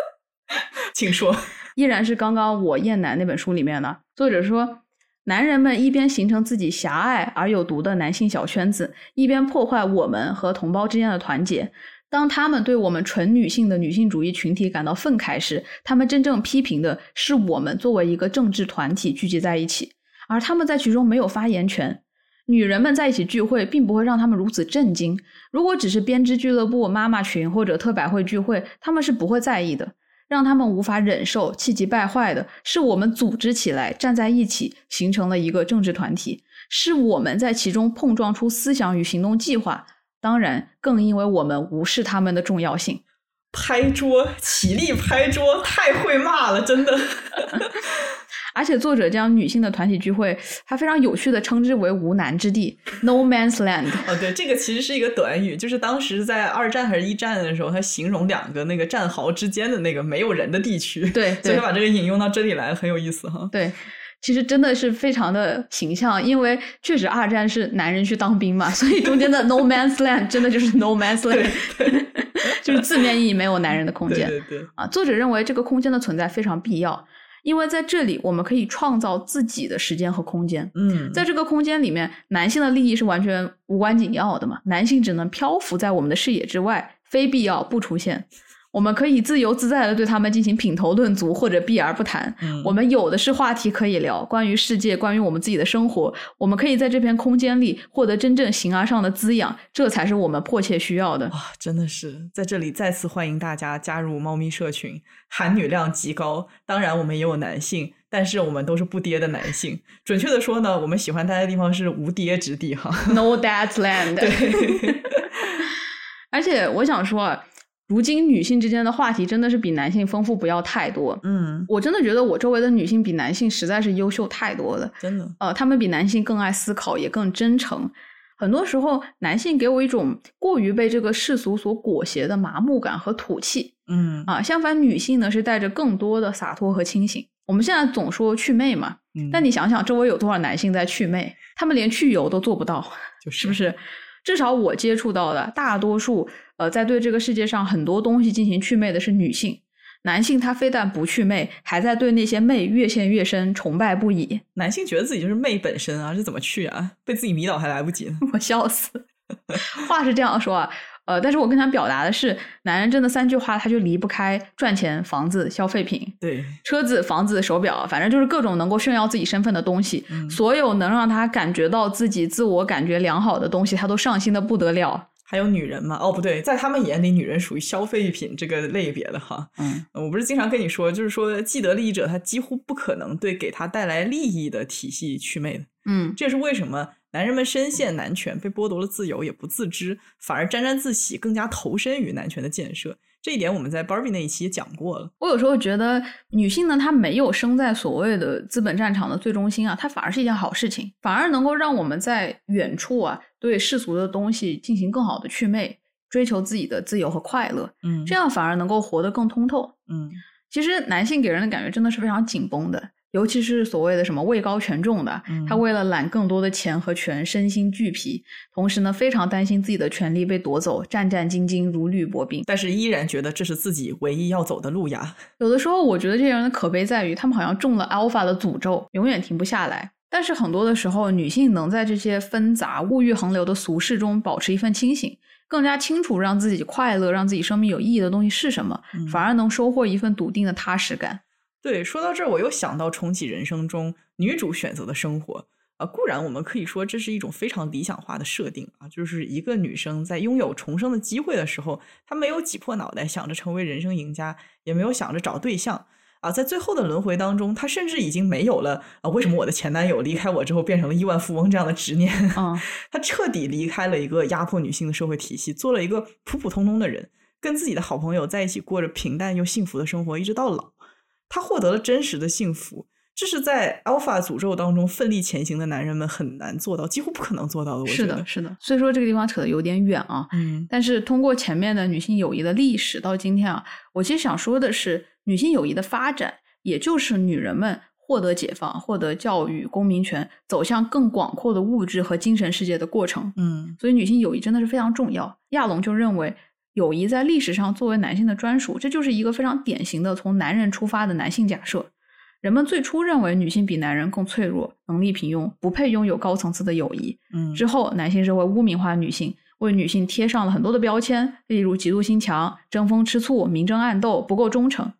请说。依然是刚刚我厌男那本书里面的作者说，男人们一边形成自己狭隘而有毒的男性小圈子，一边破坏我们和同胞之间的团结。当他们对我们纯女性的女性主义群体感到愤慨时，他们真正批评的是我们作为一个政治团体聚集在一起，而他们在其中没有发言权。女人们在一起聚会，并不会让他们如此震惊。如果只是编织俱乐部、妈妈群或者特百会聚会，他们是不会在意的。让他们无法忍受、气急败坏的是，我们组织起来、站在一起，形成了一个政治团体，是我们在其中碰撞出思想与行动计划。当然，更因为我们无视他们的重要性。拍桌，起立拍桌，太会骂了，真的。而且作者将女性的团体聚会，还非常有趣的称之为“无男之地 ”（No Man's Land）。哦，对，这个其实是一个短语，就是当时在二战还是一战的时候，他形容两个那个战壕之间的那个没有人的地区。对，所以把这个引用到这里来，很有意思哈。对，其实真的是非常的形象，因为确实二战是男人去当兵嘛，所以中间的 “No Man's Land” 真的就是 “No Man's Land”，就是字面意义没有男人的空间。对对对。啊，作者认为这个空间的存在非常必要。因为在这里，我们可以创造自己的时间和空间。嗯，在这个空间里面，男性的利益是完全无关紧要的嘛？男性只能漂浮在我们的视野之外，非必要不出现。我们可以自由自在的对他们进行品头论足，或者避而不谈。我们有的是话题可以聊，关于世界，关于我们自己的生活。我们可以在这片空间里获得真正形而上的滋养，这才是我们迫切需要的。哇，真的是在这里再次欢迎大家加入猫咪社群，含女量极高。当然，我们也有男性，但是我们都是不爹的男性。准确的说呢，我们喜欢待的地方是无爹之地哈，No Dad's Land。对，而且我想说。如今女性之间的话题真的是比男性丰富不要太多。嗯，我真的觉得我周围的女性比男性实在是优秀太多了。真的，呃，她们比男性更爱思考，也更真诚。很多时候，男性给我一种过于被这个世俗所裹挟的麻木感和土气。嗯啊，相反，女性呢是带着更多的洒脱和清醒。我们现在总说祛魅嘛，但你想想，周围有多少男性在祛魅？他们连去油都做不到，就是不是？至少我接触到的大多数。呃，在对这个世界上很多东西进行祛魅的是女性，男性他非但不祛魅，还在对那些魅越陷越深，崇拜不已。男性觉得自己就是魅本身啊，这怎么去啊？被自己迷倒还来不及呢。我笑死。话是这样说啊，呃，但是我更想表达的是，男人真的三句话他就离不开赚钱、房子、消费品。对，车子、房子、手表，反正就是各种能够炫耀自己身份的东西，所有能让他感觉到自己自我感觉良好的东西，他都上心的不得了。还有女人嘛？哦，不对，在他们眼里，女人属于消费品这个类别的哈。嗯，我不是经常跟你说，就是说既得利益者他几乎不可能对给他带来利益的体系祛魅的。嗯，这是为什么男人们深陷男权，被剥夺了自由也不自知，反而沾沾自喜，更加投身于男权的建设。这一点我们在 Barbie 那一期也讲过了。我有时候觉得女性呢，她没有生在所谓的资本战场的最中心啊，它反而是一件好事情，反而能够让我们在远处啊，对世俗的东西进行更好的祛魅，追求自己的自由和快乐。嗯，这样反而能够活得更通透。嗯，其实男性给人的感觉真的是非常紧绷的。尤其是所谓的什么位高权重的，他为了揽更多的钱和权，身心俱疲，同时呢，非常担心自己的权利被夺走，战战兢兢，如履薄冰，但是依然觉得这是自己唯一要走的路呀。有的时候，我觉得这些人的可悲在于，他们好像中了 alpha 的诅咒，永远停不下来。但是很多的时候，女性能在这些纷杂、物欲横流的俗世中保持一份清醒，更加清楚让自己快乐、让自己生命有意义的东西是什么，反而能收获一份笃定的踏实感。对，说到这儿，我又想到重启人生中女主选择的生活啊。固然我们可以说这是一种非常理想化的设定啊，就是一个女生在拥有重生的机会的时候，她没有挤破脑袋想着成为人生赢家，也没有想着找对象啊。在最后的轮回当中，她甚至已经没有了啊，为什么我的前男友离开我之后变成了亿万富翁这样的执念啊？她彻底离开了一个压迫女性的社会体系，做了一个普普通通的人，跟自己的好朋友在一起过着平淡又幸福的生活，一直到老。他获得了真实的幸福，这是在 Alpha 诅咒当中奋力前行的男人们很难做到，几乎不可能做到的。我觉得是的，是的。所以说这个地方扯得有点远啊。嗯，但是通过前面的女性友谊的历史到今天啊，我其实想说的是，女性友谊的发展，也就是女人们获得解放、获得教育、公民权，走向更广阔的物质和精神世界的过程。嗯，所以女性友谊真的是非常重要。亚龙就认为。友谊在历史上作为男性的专属，这就是一个非常典型的从男人出发的男性假设。人们最初认为女性比男人更脆弱、能力平庸，不配拥有高层次的友谊。嗯之后，男性社会污名化女性，为女性贴上了很多的标签，例如嫉妒心强、争风吃醋、明争暗斗、不够忠诚。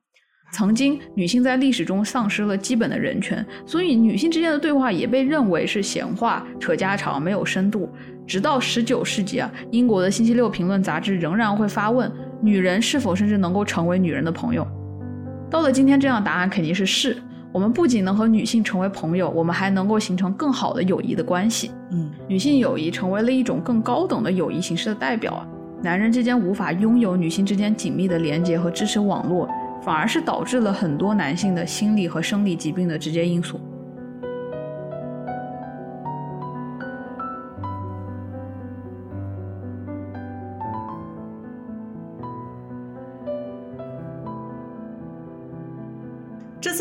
曾经，女性在历史中丧失了基本的人权，所以女性之间的对话也被认为是闲话、扯家常，没有深度。直到十九世纪啊，英国的《星期六评论》杂志仍然会发问：女人是否甚至能够成为女人的朋友？到了今天，这样答案肯定是是。我们不仅能和女性成为朋友，我们还能够形成更好的友谊的关系。嗯女性友谊成为了一种更高等的友谊形式的代表啊。男人之间无法拥有女性之间紧密的连接和支持网络，反而是导致了很多男性的心理和生理疾病的直接因素。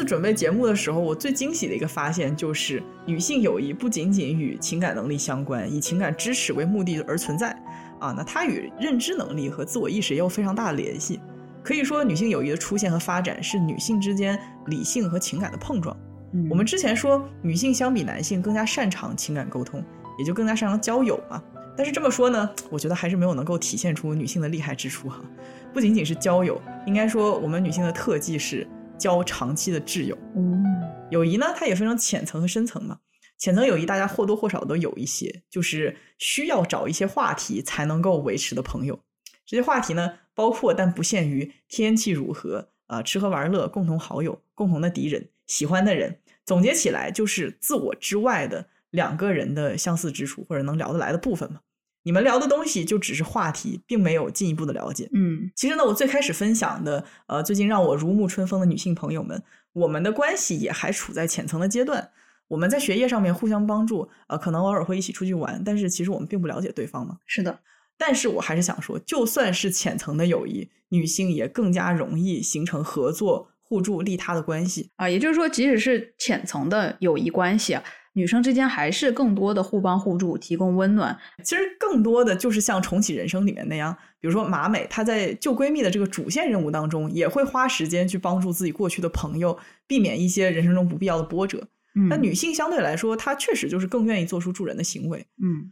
准备节目的时候，我最惊喜的一个发现就是，女性友谊不仅仅与情感能力相关，以情感支持为目的而存在啊，那它与认知能力和自我意识也有非常大的联系。可以说，女性友谊的出现和发展是女性之间理性和情感的碰撞。我们之前说，女性相比男性更加擅长情感沟通，也就更加擅长交友嘛。但是这么说呢，我觉得还是没有能够体现出女性的厉害之处哈。不仅仅是交友，应该说我们女性的特技是交长期的挚友。嗯友谊呢，它也分成浅层和深层嘛。浅层友谊大家或多或少都有一些，就是需要找一些话题才能够维持的朋友。这些话题呢，包括但不限于天气如何啊、吃喝玩乐、共同好友、共同的敌人、喜欢的人。总结起来就是自我之外的两个人的相似之处，或者能聊得来的部分嘛。你们聊的东西就只是话题，并没有进一步的了解。嗯其实呢，我最开始分享的，呃，最近让我如沐春风的女性朋友们，我们的关系也还处在浅层的阶段。我们在学业上面互相帮助，呃，可能偶尔会一起出去玩，但是其实我们并不了解对方嘛。是的，但是我还是想说，就算是浅层的友谊，女性也更加容易形成合作、互助、利他的关系。啊，也就是说，即使是浅层的友谊关系啊，女生之间还是更多的互帮互助，提供温暖。其实更多的就是像重启人生里面那样，比如说马美，她在救闺蜜的这个主线任务当中，也会花时间去帮助自己过去的朋友，避免一些人生中不必要的波折。嗯那女性相对来说，她确实就是更愿意做出助人的行为。嗯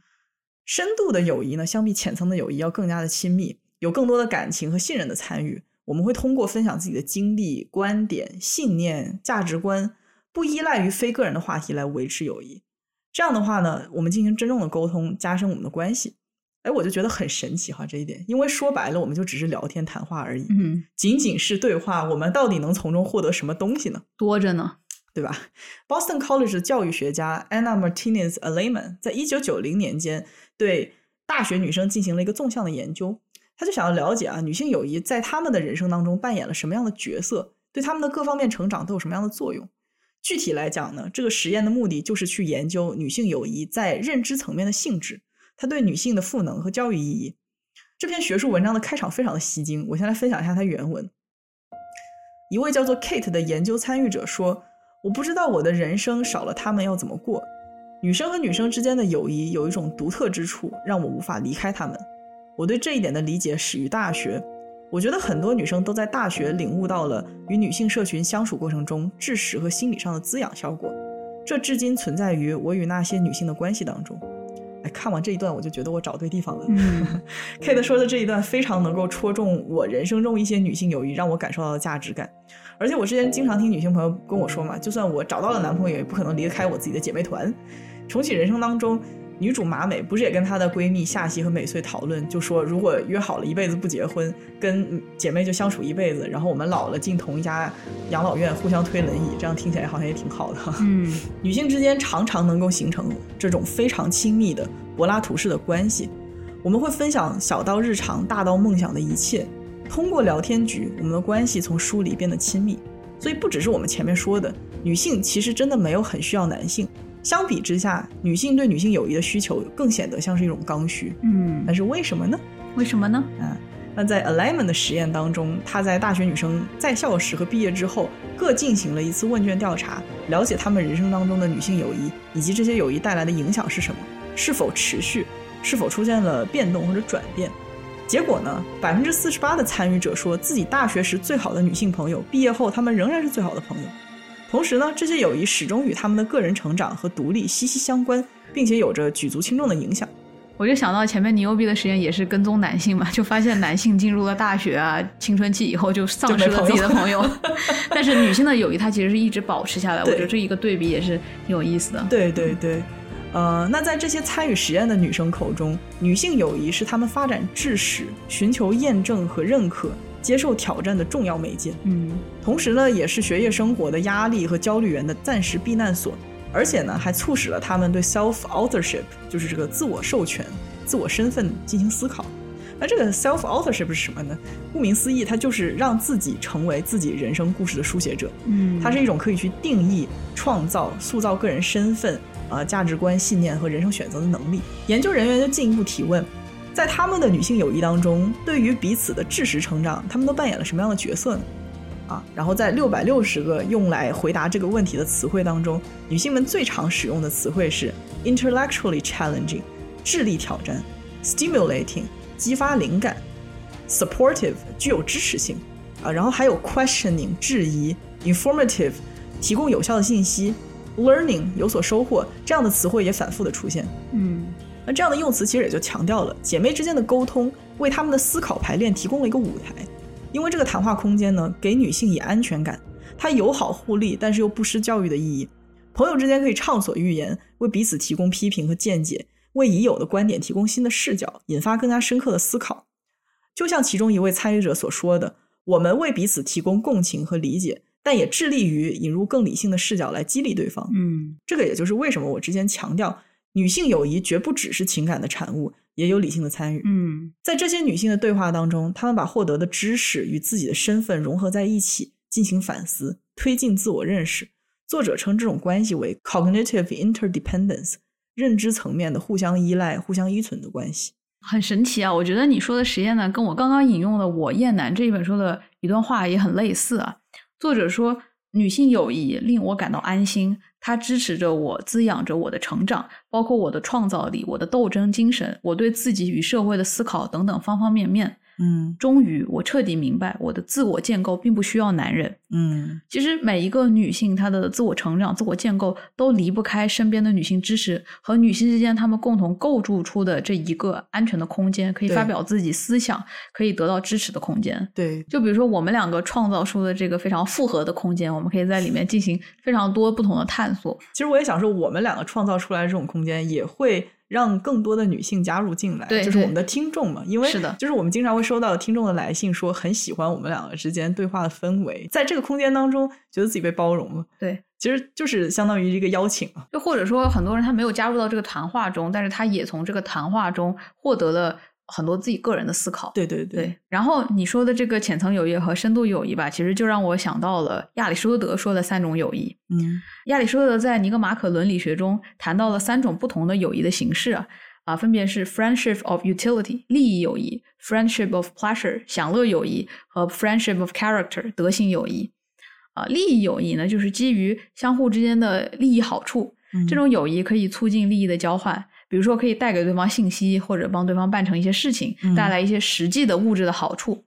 深度的友谊呢，相比浅层的友谊要更加的亲密，有更多的感情和信任的参与。我们会通过分享自己的经历、观点、信念、价值观，不依赖于非个人的话题来维持友谊。这样的话呢，我们进行真正的沟通，加深我们的关系。哎，我就觉得很神奇哈这一点，因为说白了，我们就只是聊天谈话而已，嗯，仅仅是对话，我们到底能从中获得什么东西呢？多着呢。对吧？Boston College 的教育学家 Anna Martinez Aleman 在一九九零年间对大学女生进行了一个纵向的研究，他就想要了解啊，女性友谊在他们的人生当中扮演了什么样的角色，对他们的各方面成长都有什么样的作用。具体来讲呢，这个实验的目的就是去研究女性友谊在认知层面的性质，它对女性的赋能和教育意义。这篇学术文章的开场非常的吸睛，我先来分享一下它原文。一位叫做 Kate 的研究参与者说。我不知道我的人生少了他们要怎么过。女生和女生之间的友谊有一种独特之处，让我无法离开他们。我对这一点的理解始于大学。我觉得很多女生都在大学领悟到了与女性社群相处过程中知识和心理上的滋养效果，这至今存在于我与那些女性的关系当中。哎，看完这一段，我就觉得我找对地方了。嗯 Kate 说的这一段非常能够戳中我人生中一些女性友谊让我感受到的价值感。而且我之前经常听女性朋友跟我说嘛，就算我找到了男朋友，也不可能离得开我自己的姐妹团。重启人生当中，女主马美不是也跟她的闺蜜夏曦和美穗讨论，就说如果约好了一辈子不结婚，跟姐妹就相处一辈子，然后我们老了进同一家养老院，互相推轮椅，这样听起来好像也挺好的。嗯女性之间常常能够形成这种非常亲密的柏拉图式的关系。我们会分享小到日常、大到梦想的一切。通过聊天局，我们的关系从疏离变得亲密。所以不只是我们前面说的，女性其实真的没有很需要男性。相比之下，女性对女性友谊的需求更显得像是一种刚需。嗯，但是为什么呢？为什么呢？啊，那在 Alignment 的实验当中，他在大学女生在校时和毕业之后各进行了一次问卷调查，了解她们人生当中的女性友谊以及这些友谊带来的影响是什么，是否持续，是否出现了变动或者转变。结果呢，百分之四十八的参与者说自己大学时最好的女性朋友，毕业后她们仍然是最好的朋友。同时呢，这些友谊始终与他们的个人成长和独立息息相关，并且有着举足轻重的影响。我就想到前面尼欧比的实验也是跟踪男性嘛，就发现男性进入了大学啊、青春期以后就丧失了自己的朋友，但是女性的友谊它其实是一直保持下来。我觉得这一个对比也是挺有意思的。对对对，呃，那在这些参与实验的女生口中，女性友谊是她们发展知识、寻求验证和认可、接受挑战的重要媒介。嗯，同时呢，也是学业生活的压力和焦虑源的暂时避难所。而且呢，还促使了他们对 self authorship，就是这个自我授权、自我身份进行思考。那这个 self authorship 是什么呢？顾名思义，它就是让自己成为自己人生故事的书写者。嗯，它是一种可以去定义、创造、塑造个人身份、啊价值观、信念和人生选择的能力。研究人员就进一步提问，在他们的女性友谊当中，对于彼此的知识成长，他们都扮演了什么样的角色呢？啊，然后在六百六十个用来回答这个问题的词汇当中，女性们最常使用的词汇是 intellectually challenging，智力挑战；stimulating，激发灵感；supportive，具有支持性；啊，然后还有 questioning，质疑；informative，提供有效的信息；learning，有所收获。这样的词汇也反复的出现。嗯，那这样的用词其实也就强调了姐妹之间的沟通为她们的思考排练提供了一个舞台。因为这个谈话空间呢，给女性以安全感，它友好互利，但是又不失教育的意义。朋友之间可以畅所欲言，为彼此提供批评和见解，为已有的观点提供新的视角，引发更加深刻的思考。就像其中一位参与者所说的：“我们为彼此提供共情和理解，但也致力于引入更理性的视角来激励对方。”嗯，这个也就是为什么我之前强调，女性友谊绝不只是情感的产物。也有理性的参与。嗯，在这些女性的对话当中，她们把获得的知识与自己的身份融合在一起，进行反思，推进自我认识。作者称这种关系为 cognitive interdependence，认知层面的互相依赖、互相依存的关系。很神奇啊！我觉得你说的实验呢，跟我刚刚引用的《我厌男》这一本书的一段话也很类似啊。作者说，女性友谊令我感到安心。它支持着我，滋养着我的成长，包括我的创造力、我的斗争精神、我对自己与社会的思考等等方方面面。嗯，终于我彻底明白，我的自我建构并不需要男人。嗯，其实每一个女性她的自我成长、自我建构都离不开身边的女性支持和女性之间她们共同构筑出的这一个安全的空间，可以发表自己思想、可以得到支持的空间。对，就比如说我们两个创造出的这个非常复合的空间，我们可以在里面进行非常多不同的探索。其实我也想说，我们两个创造出来这种空间也会。让更多的女性加入进来，就是我们的听众嘛。因为是的，就是我们经常会收到听众的来信，说很喜欢我们两个之间对话的氛围，在这个空间当中，觉得自己被包容了。对，其实就是相当于一个邀请嘛。就或者说，很多人他没有加入到这个谈话中，但是他也从这个谈话中获得了。很多自己个人的思考，对对对。然后你说的这个浅层友谊和深度友谊吧，其实就让我想到了亚里士多德说的三种友谊。嗯，亚里士多德在《尼格马可伦理学》中谈到了三种不同的友谊的形式啊，啊，分别是 friendship of utility 利益友谊，friendship of pleasure 享乐友谊和 friendship of character 德行友谊。啊，利益友谊呢，就是基于相互之间的利益好处，这种友谊可以促进利益的交换。比如说，可以带给对方信息，或者帮对方办成一些事情，带来一些实际的物质的好处。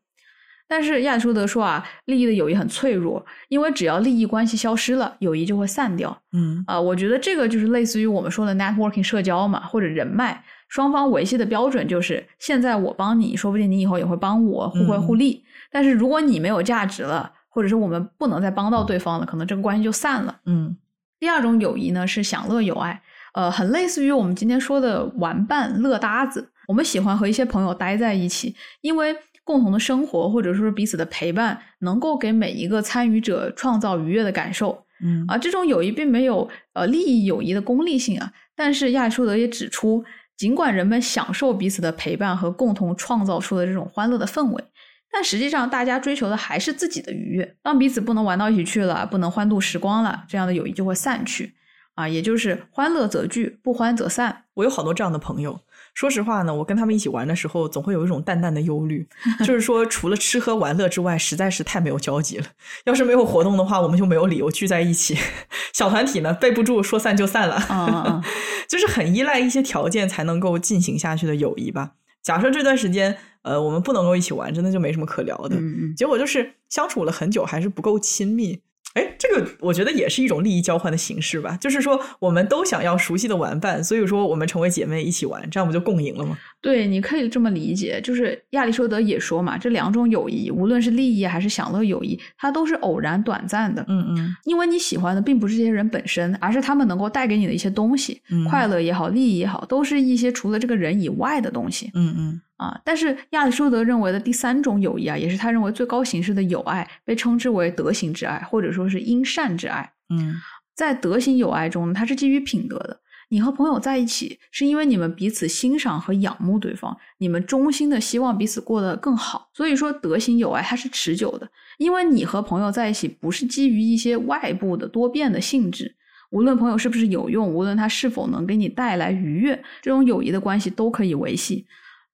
但是亚里士多德说啊，利益的友谊很脆弱，因为只要利益关系消失了，友谊就会散掉。嗯啊，我觉得这个就是类似于我们说的 networking 社交嘛，或者人脉，双方维系的标准就是现在我帮你，说不定你以后也会帮我，互惠互利。但是如果你没有价值了，或者是我们不能再帮到对方了，可能这个关系就散了。嗯，第二种友谊呢是享乐友爱。呃，很类似于我们今天说的玩伴、乐搭子。我们喜欢和一些朋友待在一起，因为共同的生活或者说彼此的陪伴，能够给每一个参与者创造愉悦的感受。嗯，啊，这种友谊并没有呃利益友谊的功利性啊。但是亚里士多德也指出，尽管人们享受彼此的陪伴和共同创造出的这种欢乐的氛围，但实际上大家追求的还是自己的愉悦。当彼此不能玩到一起去了，不能欢度时光了，这样的友谊就会散去。啊，也就是欢乐则聚，不欢则散。我有好多这样的朋友。说实话呢，我跟他们一起玩的时候，总会有一种淡淡的忧虑，就是说，除了吃喝玩乐之外，实在是太没有交集了。要是没有活动的话，我们就没有理由聚在一起。小团体呢，备不住，说散就散了。啊 就是很依赖一些条件才能够进行下去的友谊吧。假设这段时间，呃，我们不能够一起玩，真的就没什么可聊的。嗯嗯。结果就是相处了很久，还是不够亲密。哎，这个我觉得也是一种利益交换的形式吧。就是说，我们都想要熟悉的玩伴，所以说我们成为姐妹一起玩，这样不就共赢了吗？对，你可以这么理解。就是亚里士多德也说嘛，这两种友谊，无论是利益还是享乐友谊，它都是偶然短暂的。嗯嗯因为你喜欢的并不是这些人本身，而是他们能够带给你的一些东西，嗯快乐也好，利益也好，都是一些除了这个人以外的东西嗯嗯啊。但是亚里士多德认为的第三种友谊啊，也是他认为最高形式的友爱，被称之为德行之爱，或者说是因善之爱。嗯在德行友爱中，它是基于品德的。你和朋友在一起，是因为你们彼此欣赏和仰慕对方，你们衷心的希望彼此过得更好。所以说，德行友爱它是持久的，因为你和朋友在一起不是基于一些外部的多变的性质。无论朋友是不是有用，无论他是否能给你带来愉悦，这种友谊的关系都可以维系。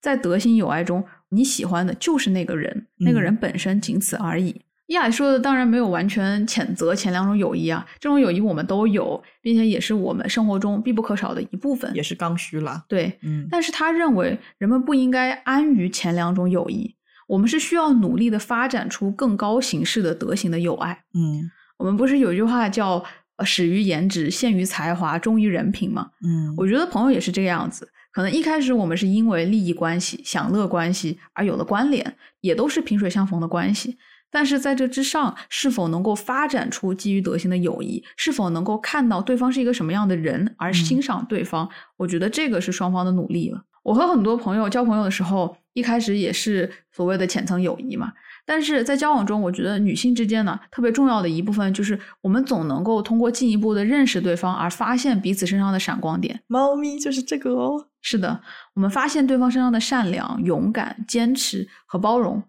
在德行友爱中，你喜欢的就是那个人，那个人本身仅此而已。亚里说的当然没有完全谴责前两种友谊啊，这种友谊我们都有，并且也是我们生活中必不可少的一部分。也是刚需啦。对，嗯但是他认为人们不应该安于前两种友谊，我们是需要努力的发展出更高形式的德行的友爱。嗯我们不是有一句话叫“呃始于颜值，陷于才华，忠于人品”吗？嗯我觉得朋友也是这个样子。可能一开始我们是因为利益关系、享乐关系而有了关联，也都是萍水相逢的关系。但是在这之上，是否能够发展出基于德行的友谊，是否能够看到对方是一个什么样的人而欣赏对方，我觉得这个是双方的努力了。我和很多朋友交朋友的时候，一开始也是所谓的浅层友谊嘛，但是在交往中，我觉得女性之间呢，特别重要的一部分就是我们总能够通过进一步的认识对方而发现彼此身上的闪光点。猫咪就是这个哦。是的，我们发现对方身上的善良、勇敢、坚持和包容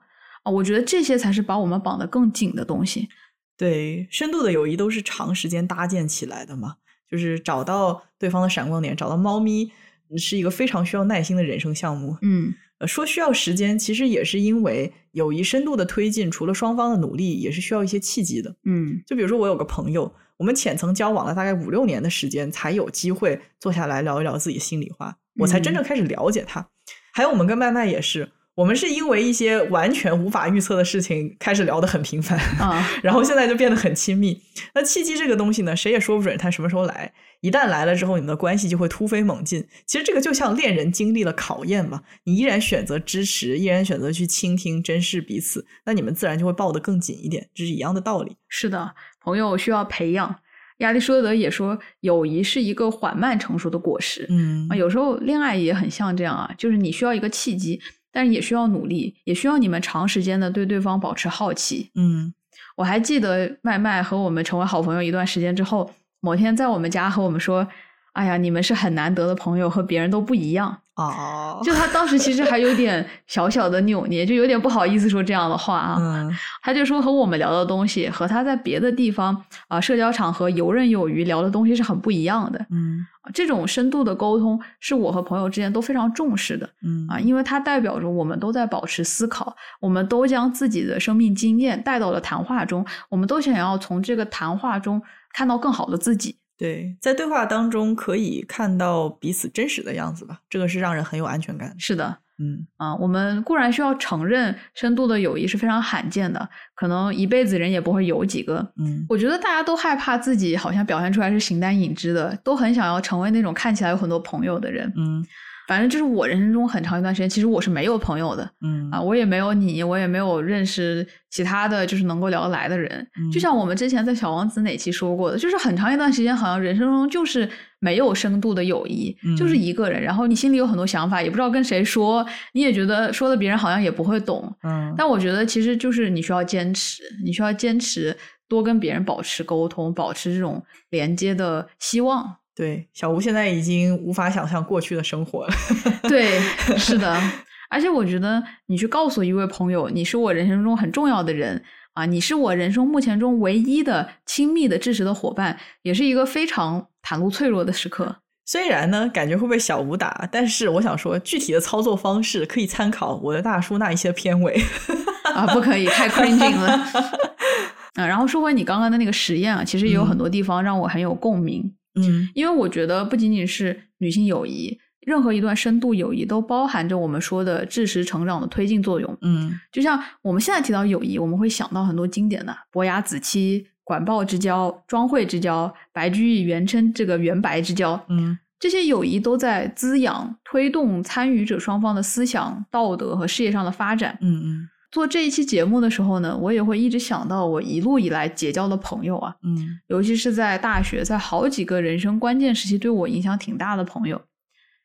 啊，我觉得这些才是把我们绑得更紧的东西。对，深度的友谊都是长时间搭建起来的嘛，就是找到对方的闪光点，找到猫咪是一个非常需要耐心的人生项目。嗯呃，说需要时间，其实也是因为友谊深度的推进，除了双方的努力，也是需要一些契机的。嗯就比如说，我有个朋友，我们浅层交往了大概五六年的时间，才有机会坐下来聊一聊自己心里话，我才真正开始了解他。还有我们跟麦麦也是，我们是因为一些完全无法预测的事情开始聊得很频繁，啊，然后现在就变得很亲密。那契机这个东西呢，谁也说不准它什么时候来。一旦来了之后，你们的关系就会突飞猛进。其实这个就像恋人经历了考验嘛，你依然选择支持，依然选择去倾听、珍视彼此，那你们自然就会抱得更紧一点，这是一样的道理。是的，朋友需要培养。亚里士多德也说，友谊是一个缓慢成熟的果实。嗯啊，有时候恋爱也很像这样啊，就是你需要一个契机，但是也需要努力，也需要你们长时间的对对方保持好奇。嗯我还记得麦麦和我们成为好朋友一段时间之后，某天在我们家和我们说：“哎呀，你们是很难得的朋友，和别人都不一样。”哦，就他当时其实还有点小小的扭捏，就有点不好意思说这样的话啊。嗯他就说和我们聊的东西和他在别的地方啊、社交场合游刃有余聊的东西是很不一样的。嗯这种深度的沟通是我和朋友之间都非常重视的嗯啊，因为它代表着我们都在保持思考，我们都将自己的生命经验带到了谈话中，我们都想要从这个谈话中看到更好的自己。对，在对话当中可以看到彼此真实的样子吧，这个是让人很有安全感。是的，嗯啊，我们固然需要承认深度的友谊是非常罕见的，可能一辈子人也不会有几个。嗯我觉得大家都害怕自己好像表现出来是形单影只的，都很想要成为那种看起来有很多朋友的人。嗯反正就是我人生中很长一段时间，其实我是没有朋友的嗯啊，我也没有你，我也没有认识其他的就是能够聊得来的人。嗯就像我们之前在《小王子》哪期说过的，就是很长一段时间，好像人生中就是没有深度的友谊，就是嗯一个人，然后你心里有很多想法，也不知道跟谁说，你也觉得说的别人好像也不会懂。嗯但我觉得其实就是你需要坚持，你需要坚持多跟别人保持沟通，保持这种连接的希望。对，小吴现在已经无法想象过去的生活了。对，是的。而且我觉得你去告诉一位朋友，你是我人生中很重要的人啊，你是我人生目前中唯一的亲密的支持的伙伴，也是一个非常袒露脆弱的时刻。虽然呢，感觉会被小吴打，但是我想说，具体的操作方式可以参考我的大叔那一些片尾。啊，不可以，太 cringing 了。啊，然后说回你刚刚的那个实验啊，其实也有很多地方让我很有共鸣。嗯因为我觉得不仅仅是女性友谊，任何一段深度友谊都包含着我们说的知识成长的推进作用。嗯。就像我们现在提到友谊，我们会想到很多经典的伯牙子期、管鲍之交、庄惠之交、白居易原称这个元白之交，嗯。这些友谊都在滋养、推动参与者双方的思想、道德和事业上的发展。嗯嗯做这一期节目的时候呢，我也会一直想到我一路以来结交的朋友啊，嗯尤其是在大学，在好几个人生关键时期对我影响挺大的朋友，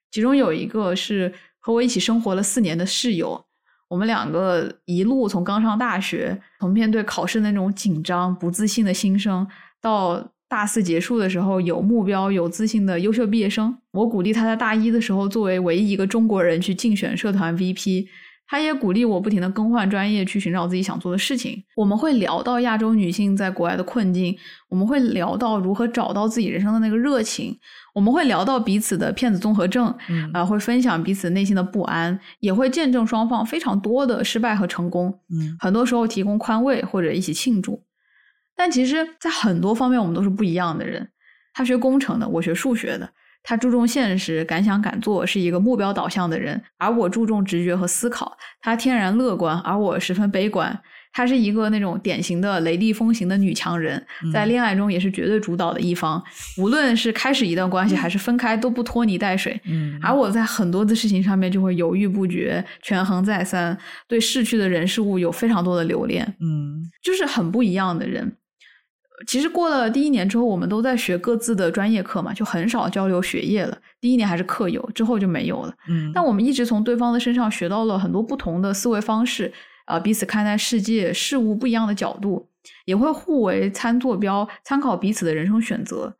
其中有一个是和我一起生活了四年的室友。我们两个一路从刚上大学，从面对考试那种紧张、不自信的新生，到大四结束的时候有目标、有自信的优秀毕业生。我鼓励他在大一的时候作为唯一一个中国人去竞选社团 VP，他也鼓励我不停的更换专业，去寻找自己想做的事情。我们会聊到亚洲女性在国外的困境，我们会聊到如何找到自己人生的那个热情，我们会聊到彼此的骗子综合症，嗯啊、会分享彼此内心的不安，也会见证双方非常多的失败和成功。嗯很多时候提供宽慰或者一起庆祝。但其实，在很多方面我们都是不一样的人。他学工程的，我学数学的。他注重现实，敢想敢做，是一个目标导向的人，而我注重直觉和思考。他天然乐观，而我十分悲观。她是一个那种典型的雷厉风行的女强人，在恋爱中也是绝对主导的一方，无论是开始一段关系还是分开，都不拖泥带水。嗯而我在很多的事情上面就会犹豫不决，权衡再三，对逝去的人事物有非常多的留恋，嗯就是很不一样的人。其实过了第一年之后，我们都在学各自的专业课嘛，就很少交流学业了。第一年还是课友，之后就没有了。嗯，但我们一直从对方的身上学到了很多不同的思维方式，啊、彼此看待世界事物不一样的角度，也会互为参坐标，参考彼此的人生选择。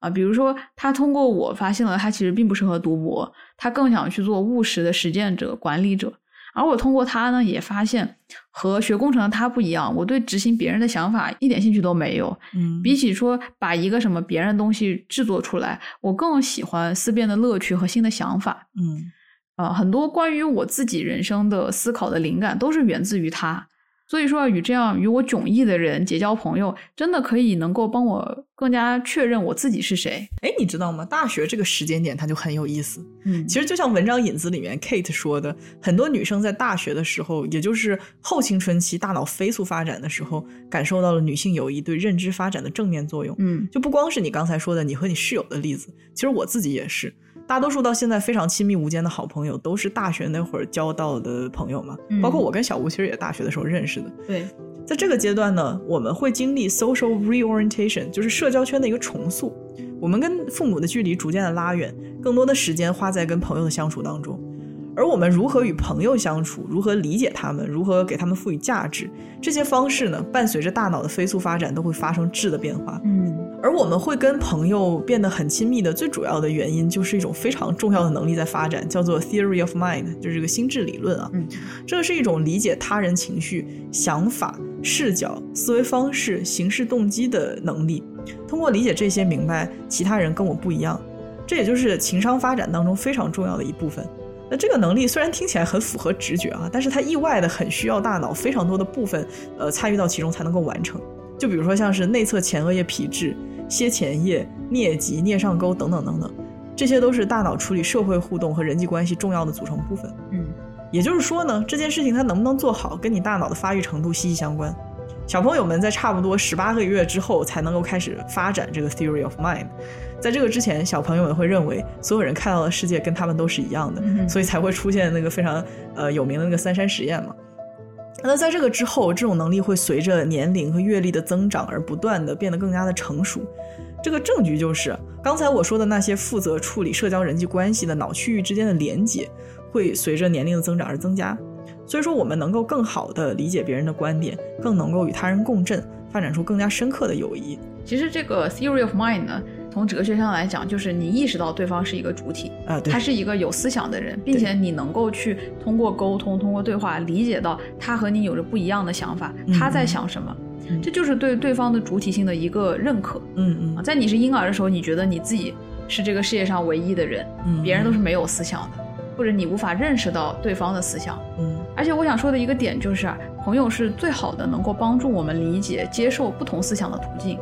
啊，比如说，他通过我发现了他其实并不适合读博，他更想去做务实的实践者、管理者。而我通过他呢，也发现和学工程的他不一样，我对执行别人的想法一点兴趣都没有。嗯比起说把一个什么别人的东西制作出来，我更喜欢思辨的乐趣和新的想法。嗯啊、很多关于我自己人生的思考的灵感都是源自于他。所以说，与这样与我迥异的人结交朋友，真的可以能够帮我更加确认我自己是谁。哎，你知道吗？大学这个时间点它就很有意思。嗯其实就像文章引子里面 Kate 说的，很多女生在大学的时候，也就是后青春期大脑飞速发展的时候，感受到了女性友谊对认知发展的正面作用。嗯就不光是你刚才说的你和你室友的例子，其实我自己也是。大多数到现在非常亲密无间的好朋友，都是大学那会儿交到的朋友嘛。嗯包括我跟小吴，其实也大学的时候认识的。对，在这个阶段呢，我们会经历 social reorientation，就是社交圈的一个重塑。我们跟父母的距离逐渐的拉远，更多的时间花在跟朋友的相处当中。而我们如何与朋友相处，如何理解他们，如何给他们赋予价值，这些方式呢，伴随着大脑的飞速发展，都会发生质的变化。嗯而我们会跟朋友变得很亲密的最主要的原因，就是一种非常重要的能力在发展，叫做 theory of mind，就是这个心智理论啊。嗯这是一种理解他人情绪、想法、视角、思维方式、行事动机的能力。通过理解这些，明白其他人跟我不一样，这也就是情商发展当中非常重要的一部分。那这个能力虽然听起来很符合直觉啊，但是它意外的很需要大脑非常多的部分，呃，参与到其中才能够完成。就比如说像是内侧前额叶皮质、楔前叶、颞棘、颞上沟等等等等，这些都是大脑处理社会互动和人际关系重要的组成部分。嗯也就是说呢，这件事情它能不能做好，跟你大脑的发育程度息息相关。小朋友们在差不多十八个月之后才能够开始发展这个 theory of mind，在这个之前，小朋友们会认为所有人看到的世界跟他们都是一样的，嗯所以才会出现那个非常呃有名的那个三山实验嘛。那在这个之后，这种能力会随着年龄和阅历的增长而不断的变得更加的成熟。这个证据就是刚才我说的那些负责处理社交人际关系的脑区域之间的连接，会随着年龄的增长而增加。所以说，我们能够更好的理解别人的观点，更能够与他人共振，发展出更加深刻的友谊。其实这个 theory of mind 呢，从哲学上来讲，就是你意识到对方是一个主体，啊，对他，是一个有思想的人，并且你能够去通过沟通、通过对话理解到他和你有着不一样的想法，嗯他在想什么。嗯这就是对对方的主体性的一个认可嗯嗯啊。在你是婴儿的时候，你觉得你自己是这个世界上唯一的人，嗯，别人都是没有思想的，或者你无法认识到对方的思想。嗯而且我想说的一个点就是啊，朋友是最好的能够帮助我们理解、接受不同思想的途径。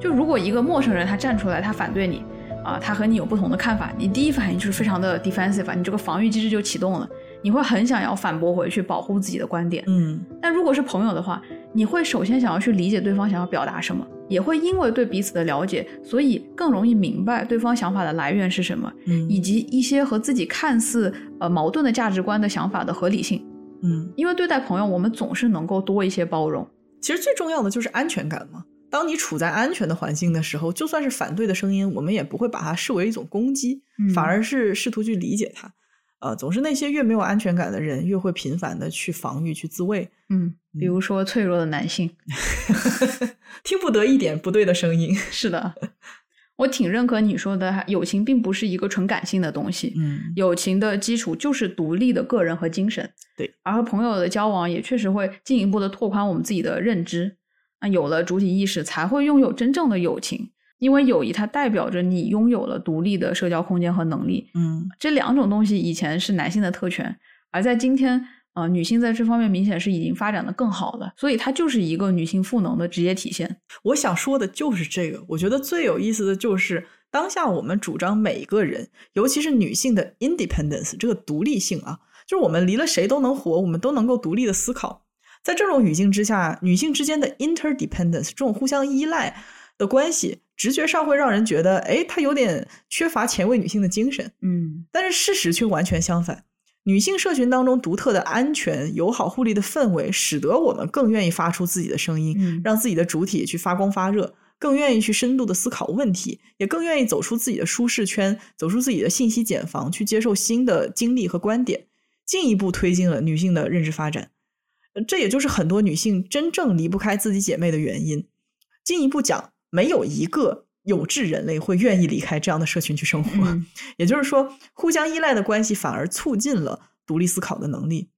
就如果一个陌生人他站出来，他反对你，啊，他和你有不同的看法，你第一反应就是非常的 defensive，啊你这个防御机制就启动了，你会很想要反驳回去，保护自己的观点。嗯但如果是朋友的话，你会首先想要去理解对方想要表达什么，也会因为对彼此的了解，所以更容易明白对方想法的来源是什么，嗯以及一些和自己看似呃矛盾的价值观的想法的合理性。嗯，因为对待朋友，我们总是能够多一些包容。其实最重要的就是安全感嘛。当你处在安全的环境的时候，就算是反对的声音，我们也不会把它视为一种攻击，嗯反而是试图去理解它。呃，总是那些越没有安全感的人，越会频繁的去防御、去自卫，嗯，比如说脆弱的男性。听不得一点不对的声音。是的，我挺认可你说的，友情并不是一个纯感性的东西。嗯，友情的基础就是独立的个人和精神。对，而和朋友的交往也确实会进一步的拓宽我们自己的认知。那有了主体意识，才会拥有真正的友情。因为友谊它代表着你拥有了独立的社交空间和能力。嗯，这两种东西以前是男性的特权，而在今天，呃，女性在这方面明显是已经发展的更好了。所以它就是一个女性赋能的直接体现。我想说的就是这个。我觉得最有意思的就是当下我们主张每个人，尤其是女性的 independence 这个独立性啊，就是我们离了谁都能活，我们都能够独立的思考。在这种语境之下，女性之间的 interdependence 这种互相依赖的关系，直觉上会让人觉得，哎，她有点缺乏前卫女性的精神。嗯但是事实却完全相反。女性社群当中独特的安全、友好、互利的氛围，使得我们更愿意发出自己的声音，嗯让自己的主体去发光发热，更愿意去深度的思考问题，也更愿意走出自己的舒适圈，走出自己的信息茧房，去接受新的经历和观点，进一步推进了女性的认知发展。呃这也就是很多女性真正离不开自己姐妹的原因。进一步讲，没有一个有志人类会愿意离开这样的社群去生活。嗯 也就是说，互相依赖的关系反而促进了独立思考的能力。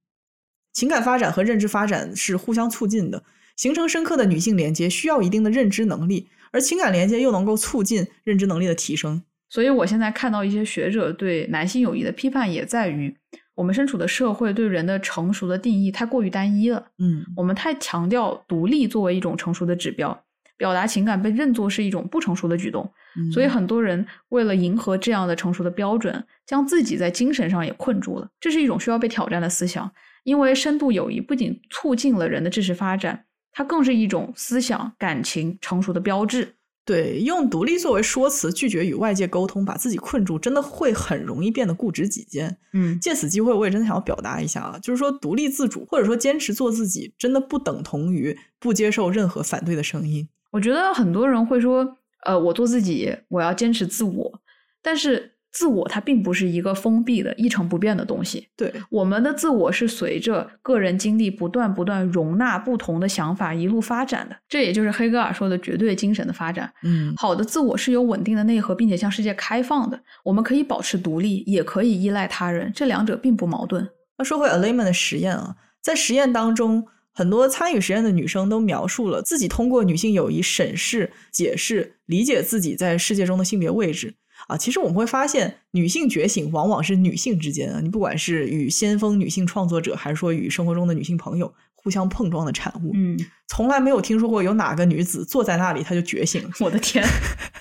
情感发展和认知发展是互相促进的，形成深刻的女性连接需要一定的认知能力，而情感连接又能够促进认知能力的提升。所以我现在看到一些学者对男性友谊的批判，也在于我们身处的社会对人的成熟的定义太过于单一了。嗯我们太强调独立作为一种成熟的指标，表达情感被认作是一种不成熟的举动。所以很多人为了迎合这样的成熟的标准，将自己在精神上也困住了。这是一种需要被挑战的思想，因为深度友谊不仅促进了人的知识发展，它更是一种思想、感情成熟的标志。对，用独立作为说辞拒绝与外界沟通，把自己困住，真的会很容易变得固执己见。嗯借此机会，我也真的想要表达一下啊，就是说独立自主或者说坚持做自己，真的不等同于不接受任何反对的声音。我觉得很多人会说，呃，我做自己，我要坚持自我，但是自我它并不是一个封闭的、一成不变的东西。对，我们的自我是随着个人经历不断不断容纳不同的想法一路发展的，这也就是黑格尔说的绝对精神的发展。嗯好的自我是有稳定的内核，并且向世界开放的。我们可以保持独立，也可以依赖他人，这两者并不矛盾。那说回 Alayman 的实验啊，在实验当中，很多参与实验的女生都描述了自己通过女性友谊审视、解释、理解自己在世界中的性别位置啊。其实我们会发现，女性觉醒往往是女性之间啊，你不管是与先锋女性创作者，还是说与生活中的女性朋友互相碰撞的产物。嗯，从来没有听说过有哪个女子坐在那里她就觉醒了。我的天，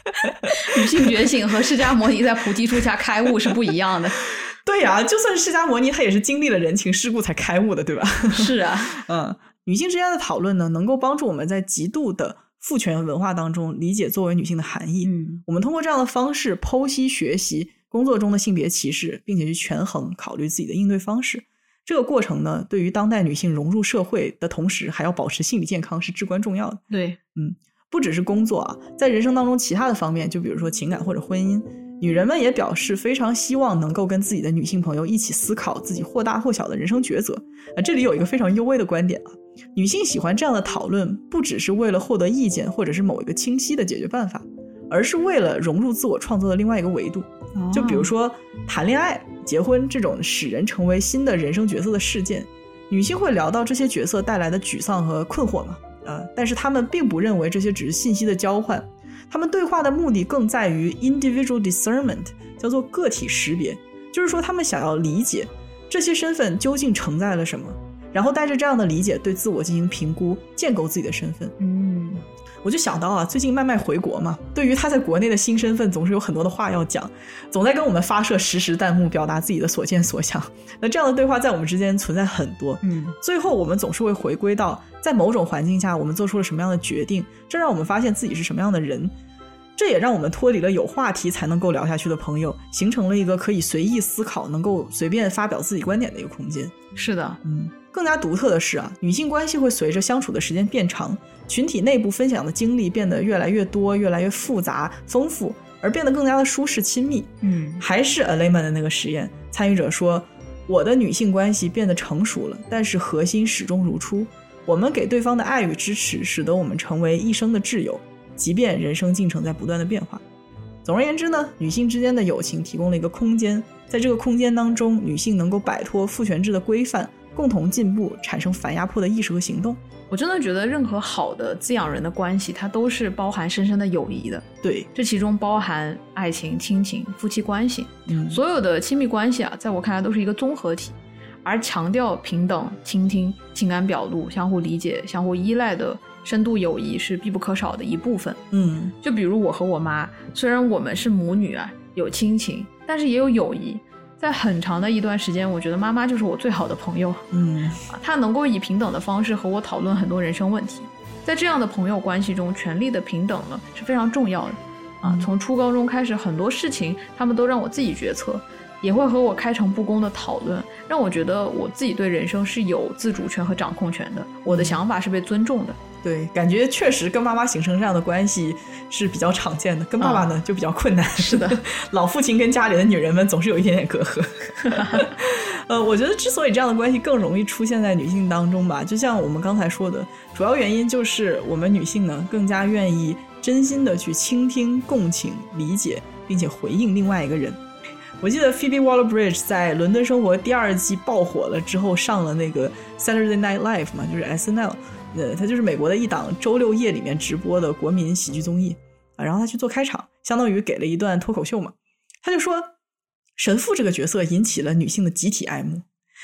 女性觉醒和释迦摩尼在菩提树下开悟是不一样的。对呀、就算是释迦摩尼，他也是经历了人情世故才开悟的，对吧？是啊，嗯，女性之间的讨论呢，能够帮助我们在极度的父权文化当中理解作为女性的含义。嗯我们通过这样的方式剖析学习工作中的性别歧视，并且去权衡考虑自己的应对方式。这个过程呢，对于当代女性融入社会的同时，还要保持心理健康是至关重要的。对，嗯不只是工作啊，在人生当中其他的方面，就比如说情感或者婚姻，女人们也表示非常希望能够跟自己的女性朋友一起思考自己或大或小的人生抉择。啊，这里有一个非常优微的观点啊，女性喜欢这样的讨论，不只是为了获得意见或者是某一个清晰的解决办法，而是为了融入自我创作的另外一个维度。就比如说谈恋爱、结婚这种使人成为新的人生角色的事件，女性会聊到这些角色带来的沮丧和困惑嘛？呃，但是她们并不认为这些只是信息的交换，他们对话的目的更在于 individual discernment，叫做个体识别，就是说他们想要理解这些身份究竟承载了什么，然后带着这样的理解对自我进行评估，建构自己的身份。嗯我就想到啊，最近麦麦回国嘛，对于他在国内的新身份，总是有很多的话要讲，总在跟我们发射实时弹幕，表达自己的所见所想。那这样的对话在我们之间存在很多，嗯，最后我们总是会回归到在某种环境下我们做出了什么样的决定，这让我们发现自己是什么样的人。这也让我们脱离了有话题才能够聊下去的朋友，形成了一个可以随意思考、能够随便发表自己观点的一个空间。是的，嗯，更加独特的是啊，女性关系会随着相处的时间变长，群体内部分享的经历变得越来越多、越来越复杂、丰富，而变得更加的舒适亲密。嗯，还是 a l e m a n 的那个实验，参与者说，我的女性关系变得成熟了，但是核心始终如初。我们给对方的爱与支持，使得我们成为一生的挚友。即便人生进程在不断的变化，总而言之呢，女性之间的友情提供了一个空间，在这个空间当中，女性能够摆脱父权制的规范，共同进步，产生反压迫的意识和行动。我真的觉得任何好的滋养人的关系，它都是包含深深的友谊的。对，这其中包含爱情、亲情、夫妻关系，嗯，所有的亲密关系啊，在我看来都是一个综合体，而强调平等、倾听、情感表露、相互理解、相互依赖的。深度友谊是必不可少的一部分。嗯，就比如我和我妈，虽然我们是母女啊，有亲情，但是也有友谊。在很长的一段时间，我觉得妈妈就是我最好的朋友。嗯，啊，她能够以平等的方式和我讨论很多人生问题。在这样的朋友关系中，权力的平等呢是非常重要的。啊，从初高中开始，很多事情他们都让我自己决策，也会和我开诚布公的讨论，让我觉得我自己对人生是有自主权和掌控权的，我的想法是被尊重的。对，感觉确实跟妈妈形成这样的关系是比较常见的，跟爸爸呢就比较困难。是的，老父亲跟家里的女人们总是有一点点隔阂。呃，我觉得之所以这样的关系更容易出现在女性当中吧，就像我们刚才说的，主要原因就是我们女性呢更加愿意真心的去倾听、共情、理解，并且回应另外一个人。我记得 Phoebe Waller-Bridge 在《伦敦生活》第二季爆火了之后，上了那个 Saturday Night Live 嘛，就是 SNL。呃，它就是美国的一档周六夜里面直播的国民喜剧综艺啊，然后他去做开场，相当于给了一段脱口秀嘛。他就说，神父这个角色引起了女性的集体爱慕，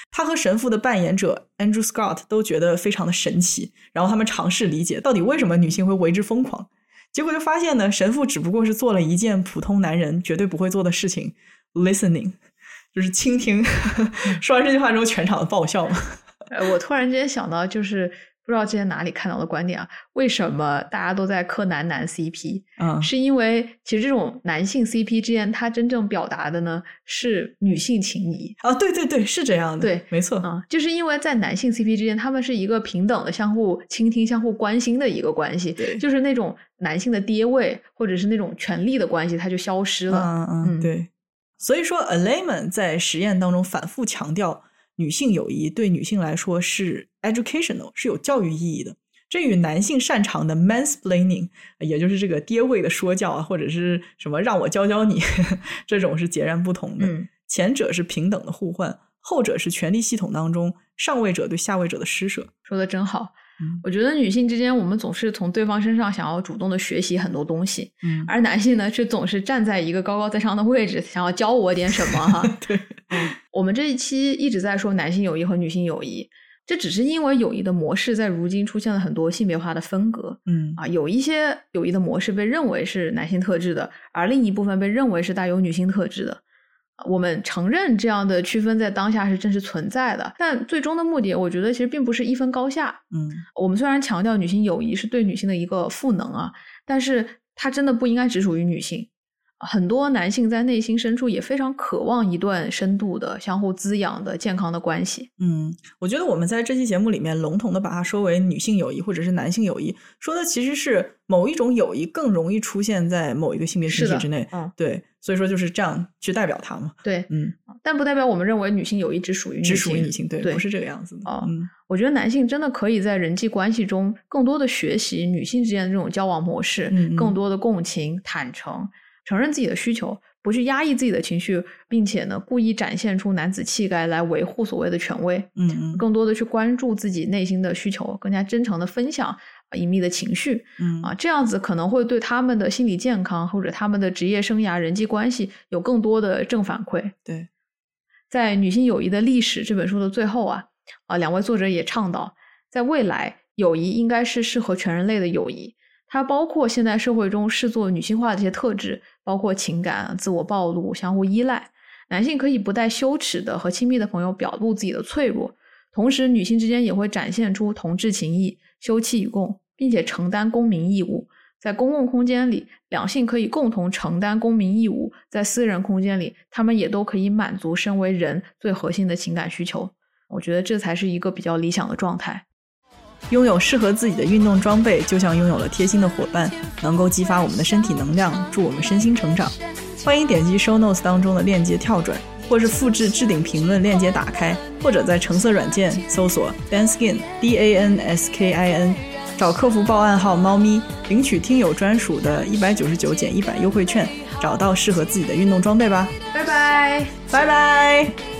他和神父的扮演者 Andrew Scott 都觉得非常的神奇，然后他们尝试理解到底为什么女性会为之疯狂，结果就发现呢，神父只不过是做了一件普通男人绝对不会做的事情，listening，就是倾听。说完这句话之后，全场的爆笑嘛。呃，我突然间想到，就是。不知道之前哪里看到的观点啊？为什么大家都在磕男男 CP？嗯，是因为其实这种男性 CP 之间，它真正表达的呢是女性情谊啊。对对对，是这样的，对，没错啊，就是因为在男性 CP 之间，他们是一个平等的、相互倾听、相互关心的一个关系，对，就是那种男性的爹位或者是那种权力的关系，它就消失了。嗯嗯，对。所以说 a l e m a n 在实验当中反复强调。女性友谊对女性来说是 educational，是有教育意义的。这与男性擅长的 mansplaining，也就是这个爹味的说教啊，或者是什么让我教教你，这种是截然不同的。前者是平等的互换，后者是权力系统当中上位者对下位者的施舍。说的真好。我觉得女性之间，我们总是从对方身上想要主动的学习很多东西，嗯，而男性呢，却总是站在一个高高在上的位置，想要教我点什么哈。对，我们这一期一直在说男性友谊和女性友谊，这只是因为友谊的模式在如今出现了很多性别化的分隔，嗯啊，有一些友谊的模式被认为是男性特质的，而另一部分被认为是带有女性特质的。我们承认这样的区分在当下是真实存在的，但最终的目的，我觉得其实并不是一分高下。嗯，我们虽然强调女性友谊是对女性的一个赋能啊，但是它真的不应该只属于女性。很多男性在内心深处也非常渴望一段深度的、相互滋养的、健康的关系。嗯，我觉得我们在这期节目里面笼统的把它说为女性友谊或者是男性友谊，说的其实是某一种友谊更容易出现在某一个性别群体之内。嗯，对，所以说就是这样去代表它嘛。对，嗯，但不代表我们认为女性友谊只属于只属于女性，对，不是这个样子的。哦，嗯，我觉得男性真的可以在人际关系中更多的学习女性之间的这种交往模式，嗯，更多的共情、坦诚。承认自己的需求，不去压抑自己的情绪，并且呢，故意展现出男子气概来维护所谓的权威。嗯嗯，更多的去关注自己内心的需求，更加真诚的分享隐秘的情绪。嗯啊，这样子可能会对他们的心理健康或者他们的职业生涯、人际关系有更多的正反馈。对，在《女性友谊的历史》这本书的最后啊，啊，两位作者也倡导，在未来，友谊应该是适合全人类的友谊。它包括现代社会中视作女性化的一些特质，包括情感、自我暴露、相互依赖。男性可以不带羞耻的和亲密的朋友表露自己的脆弱，同时女性之间也会展现出同志情谊、休戚与共，并且承担公民义务。在公共空间里，两性可以共同承担公民义务；在私人空间里，他们也都可以满足身为人最核心的情感需求。我觉得这才是一个比较理想的状态。拥有适合自己的运动装备，就像拥有了贴心的伙伴，能够激发我们的身体能量，助我们身心成长。欢迎点击 Show Notes 当中的链接跳转，或是复制置顶评论链接打开，或者在橙色软件搜索 Danskin D A N S K I N，找客服报暗号“猫咪”，领取听友专属的一百九十九减一百优惠券，找到适合自己的运动装备吧。拜拜，拜拜。